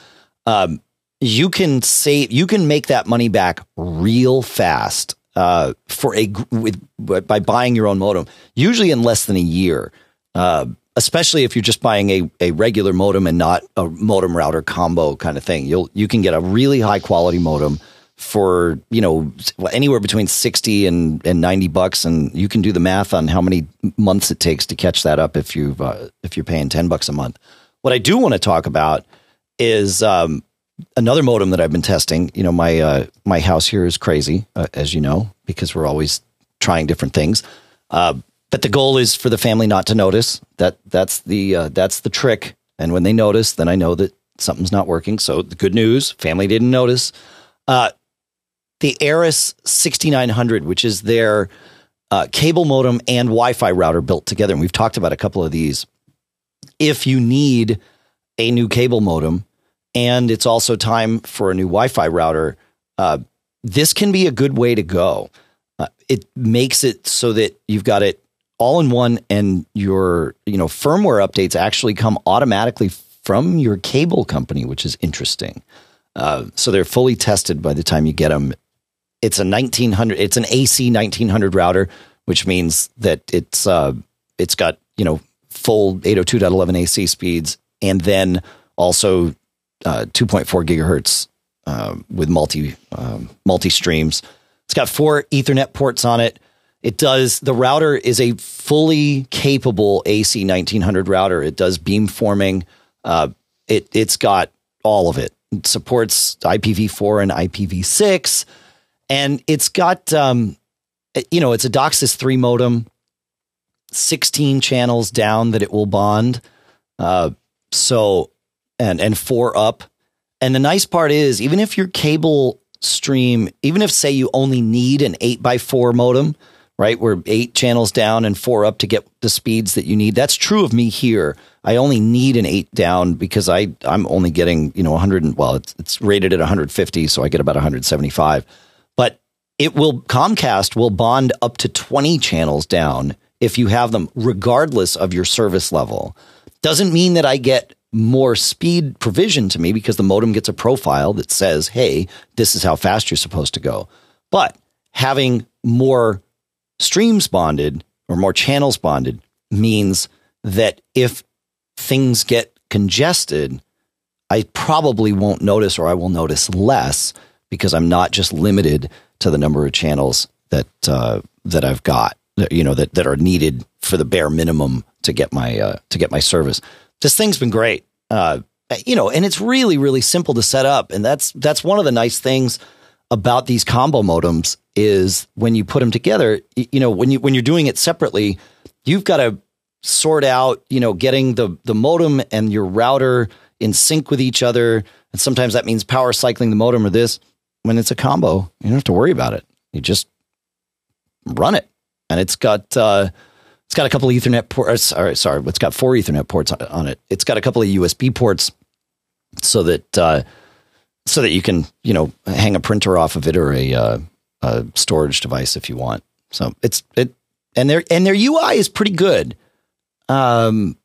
Um, you can save you can make that money back real fast uh, for a with by buying your own modem usually in less than a year. Uh, especially if you're just buying a, a regular modem and not a modem router combo kind of thing. You'll you can get a really high quality modem for you know anywhere between 60 and, and 90 bucks and you can do the math on how many months it takes to catch that up if you uh, if you're paying 10 bucks a month. What i do want to talk about is um, another modem that I've been testing. You know, my uh, my house here is crazy, uh, as you know, because we're always trying different things. Uh, but the goal is for the family not to notice. That that's the uh, that's the trick. And when they notice, then I know that something's not working. So the good news, family didn't notice. Uh, the Arris 6900, which is their uh, cable modem and Wi-Fi router built together, and we've talked about a couple of these. If you need a new cable modem, and it's also time for a new Wi-Fi router. Uh, this can be a good way to go. Uh, it makes it so that you've got it all in one, and your you know firmware updates actually come automatically from your cable company, which is interesting. Uh, so they're fully tested by the time you get them. It's a 1900. It's an AC 1900 router, which means that it's uh, it's got you know full 802.11 AC speeds, and then also uh, 2.4 gigahertz uh, with multi um, multi streams. It's got four Ethernet ports on it. It does the router is a fully capable AC 1900 router. It does beamforming. Uh, it it's got all of it. It supports IPv4 and IPv6, and it's got um, you know it's a DOCSIS three modem, sixteen channels down that it will bond. Uh, so and and four up. And the nice part is, even if your cable stream, even if say you only need an eight by four modem, right, where eight channels down and four up to get the speeds that you need. That's true of me here. I only need an eight down because I I'm only getting you know 100. Well, it's it's rated at 150, so I get about 175. But it will Comcast will bond up to 20 channels down if you have them, regardless of your service level. Doesn't mean that I get more speed provision to me because the modem gets a profile that says, hey, this is how fast you're supposed to go. But having more streams bonded or more channels bonded means that if things get congested, I probably won't notice or I will notice less because I'm not just limited to the number of channels that uh, that I've got, you know, that, that are needed for the bare minimum to get my uh, to get my service. This thing's been great, uh, you know, and it's really really simple to set up, and that's that's one of the nice things about these combo modems is when you put them together. You know, when you when you're doing it separately, you've got to sort out, you know, getting the the modem and your router in sync with each other, and sometimes that means power cycling the modem or this when it's a combo, you don't have to worry about it. You just run it, and it's got uh, it's got a couple of Ethernet ports. Sorry, sorry, it's got four Ethernet ports on it. It's got a couple of USB ports, so that uh, so that you can you know hang a printer off of it or a, uh, a storage device if you want. So it's it and their and their UI is pretty good. Um,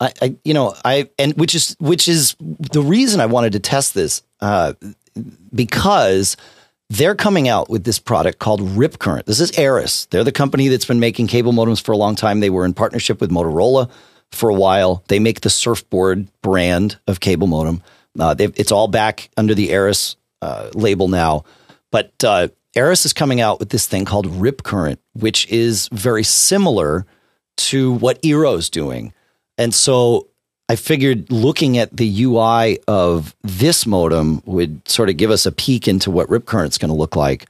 I, I you know I and which is which is the reason I wanted to test this. Uh, because they're coming out with this product called Rip Current. This is Arris. They're the company that's been making cable modems for a long time. They were in partnership with Motorola for a while. They make the Surfboard brand of cable modem. Uh, it's all back under the Arris uh, label now. But uh, is coming out with this thing called Rip Current, which is very similar to what Eero's doing. And so I figured looking at the UI of this modem would sort of give us a peek into what Rip Current's going to look like,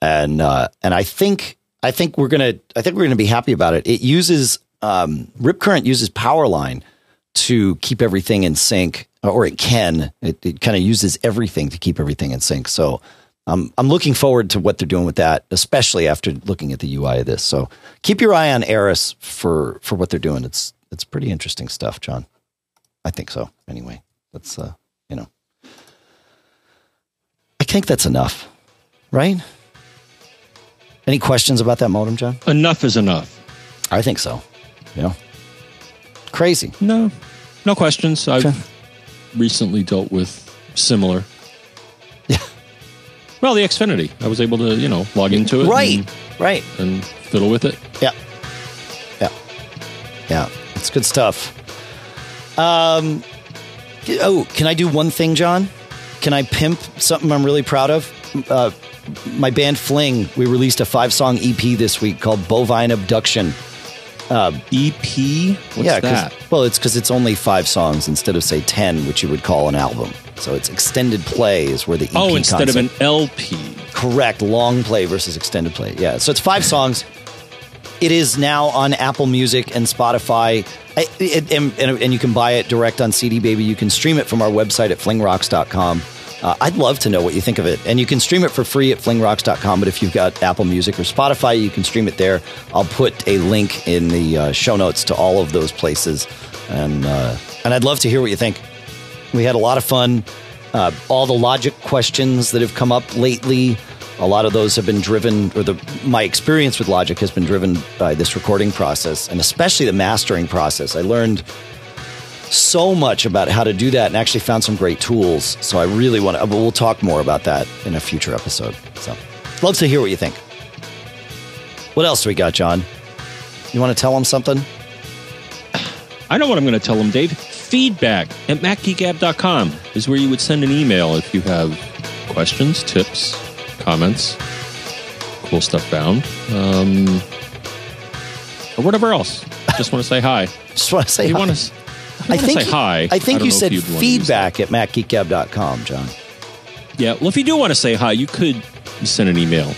and uh, and I think I think we're gonna I think we're gonna be happy about it. It uses um, Rip Current uses Powerline to keep everything in sync, or it can. It, it kind of uses everything to keep everything in sync. So I'm I'm looking forward to what they're doing with that, especially after looking at the UI of this. So keep your eye on Arris for for what they're doing. It's it's pretty interesting stuff, John. I think so. Anyway, that's uh, you know, I think that's enough, right? Any questions about that modem, John? Enough is enough. I think so. Yeah. Crazy. No, no questions. I've okay. recently dealt with similar. Yeah. Well, the Xfinity. I was able to, you know, log into it. Right. And, right. And fiddle with it. Yeah. Yeah. Yeah. It's good stuff. Um, oh, can I do one thing, John? Can I pimp something I'm really proud of? Uh, my band Fling, we released a five song EP this week called Bovine Abduction. Uh, EP? What's yeah, that? Well, it's because it's only five songs instead of, say, 10, which you would call an album. So it's extended play is where the EP Oh, instead concept, of an LP. Correct. Long play versus extended play. Yeah. So it's five songs. It is now on Apple Music and Spotify. I, it, and, and, you can buy it direct on CD Baby. You can stream it from our website at flingrocks.com. Uh, I'd love to know what you think of it. And you can stream it for free at flingrocks.com. But if you've got Apple Music or Spotify, you can stream it there. I'll put a link in the uh, show notes to all of those places. And, uh, and I'd love to hear what you think. We had a lot of fun. Uh, all the logic questions that have come up lately a lot of those have been driven, or the my experience with Logic has been driven by this recording process, and especially the mastering process. I learned so much about how to do that, and actually found some great tools. So I really want to. Uh, but We'll talk more about that in a future episode. So, love to hear what you think. What else do we got, John? You want to tell them something? I know what I'm going to tell them, Dave. Feedback at macgeekgab.com is where you would send an email if you have questions, tips, comments, cool stuff found, um, or whatever else. Just want to say hi. Just want to say you hi. Want to, I, I think say hi. I think I you said feedback at macgeekgab.com, John. Yeah. Well, if you do want to say hi, you could send an email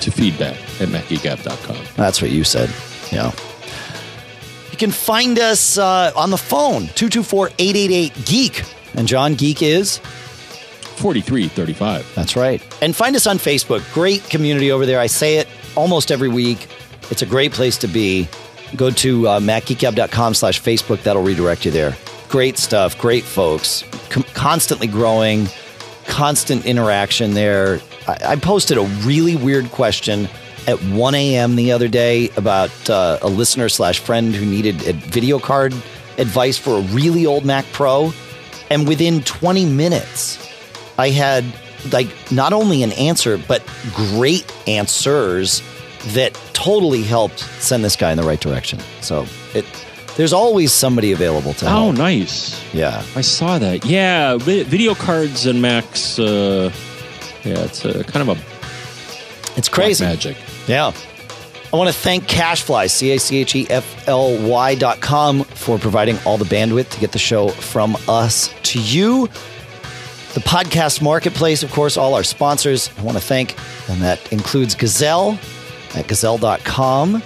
to feedback at macgeekgab.com. That's what you said. Yeah. You can find us uh, on the phone, 224 888 Geek. And John, Geek is? 4335. That's right. And find us on Facebook. Great community over there. I say it almost every week. It's a great place to be. Go to uh, macgeekgab.com slash Facebook. That'll redirect you there. Great stuff. Great folks. Com- constantly growing. Constant interaction there. I, I posted a really weird question at 1 a.m. the other day about uh, a listener slash friend who needed a video card advice for a really old Mac Pro. And within 20 minutes, I had like not only an answer, but great answers that totally helped send this guy in the right direction. So it there's always somebody available to help. Oh, nice. Yeah. I saw that. Yeah, vi- video cards and Macs. Uh, yeah, it's a kind of a It's crazy. magic. Yeah. I want to thank Cashfly, C A C H E F L Y dot com, for providing all the bandwidth to get the show from us to you. The podcast marketplace, of course, all our sponsors. I want to thank, and that includes Gazelle at gazelle.com,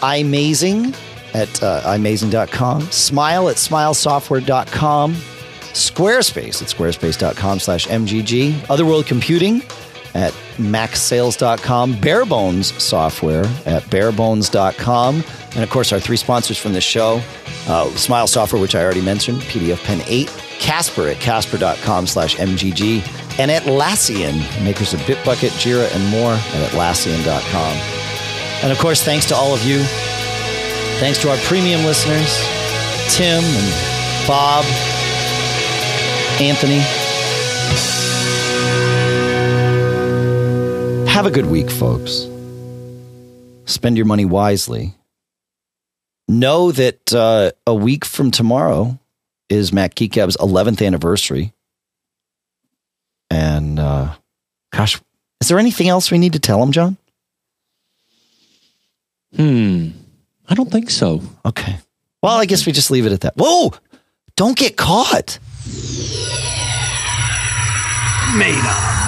iMazing at uh, imazing.com, Smile at smilesoftware.com, Squarespace at squarespace.com slash MGG, Other World Computing at macsales.com, Barebones Software at barebones.com, and of course our three sponsors from the show, uh, Smile Software, which I already mentioned, PDFpen 8, Casper at casper.com slash MGG, and Atlassian, makers of Bitbucket, Jira, and more at atlassian.com. And of course, thanks to all of you. Thanks to our premium listeners, Tim and Bob, Anthony. Have a good week, folks. Spend your money wisely. Know that uh, a week from tomorrow is Mac Geek Gab's 11th anniversary. And uh, gosh, is there anything else we need to tell him, John? Hmm. I don't think so. Okay. Well, I guess we just leave it at that. Whoa! Don't get caught. Made up.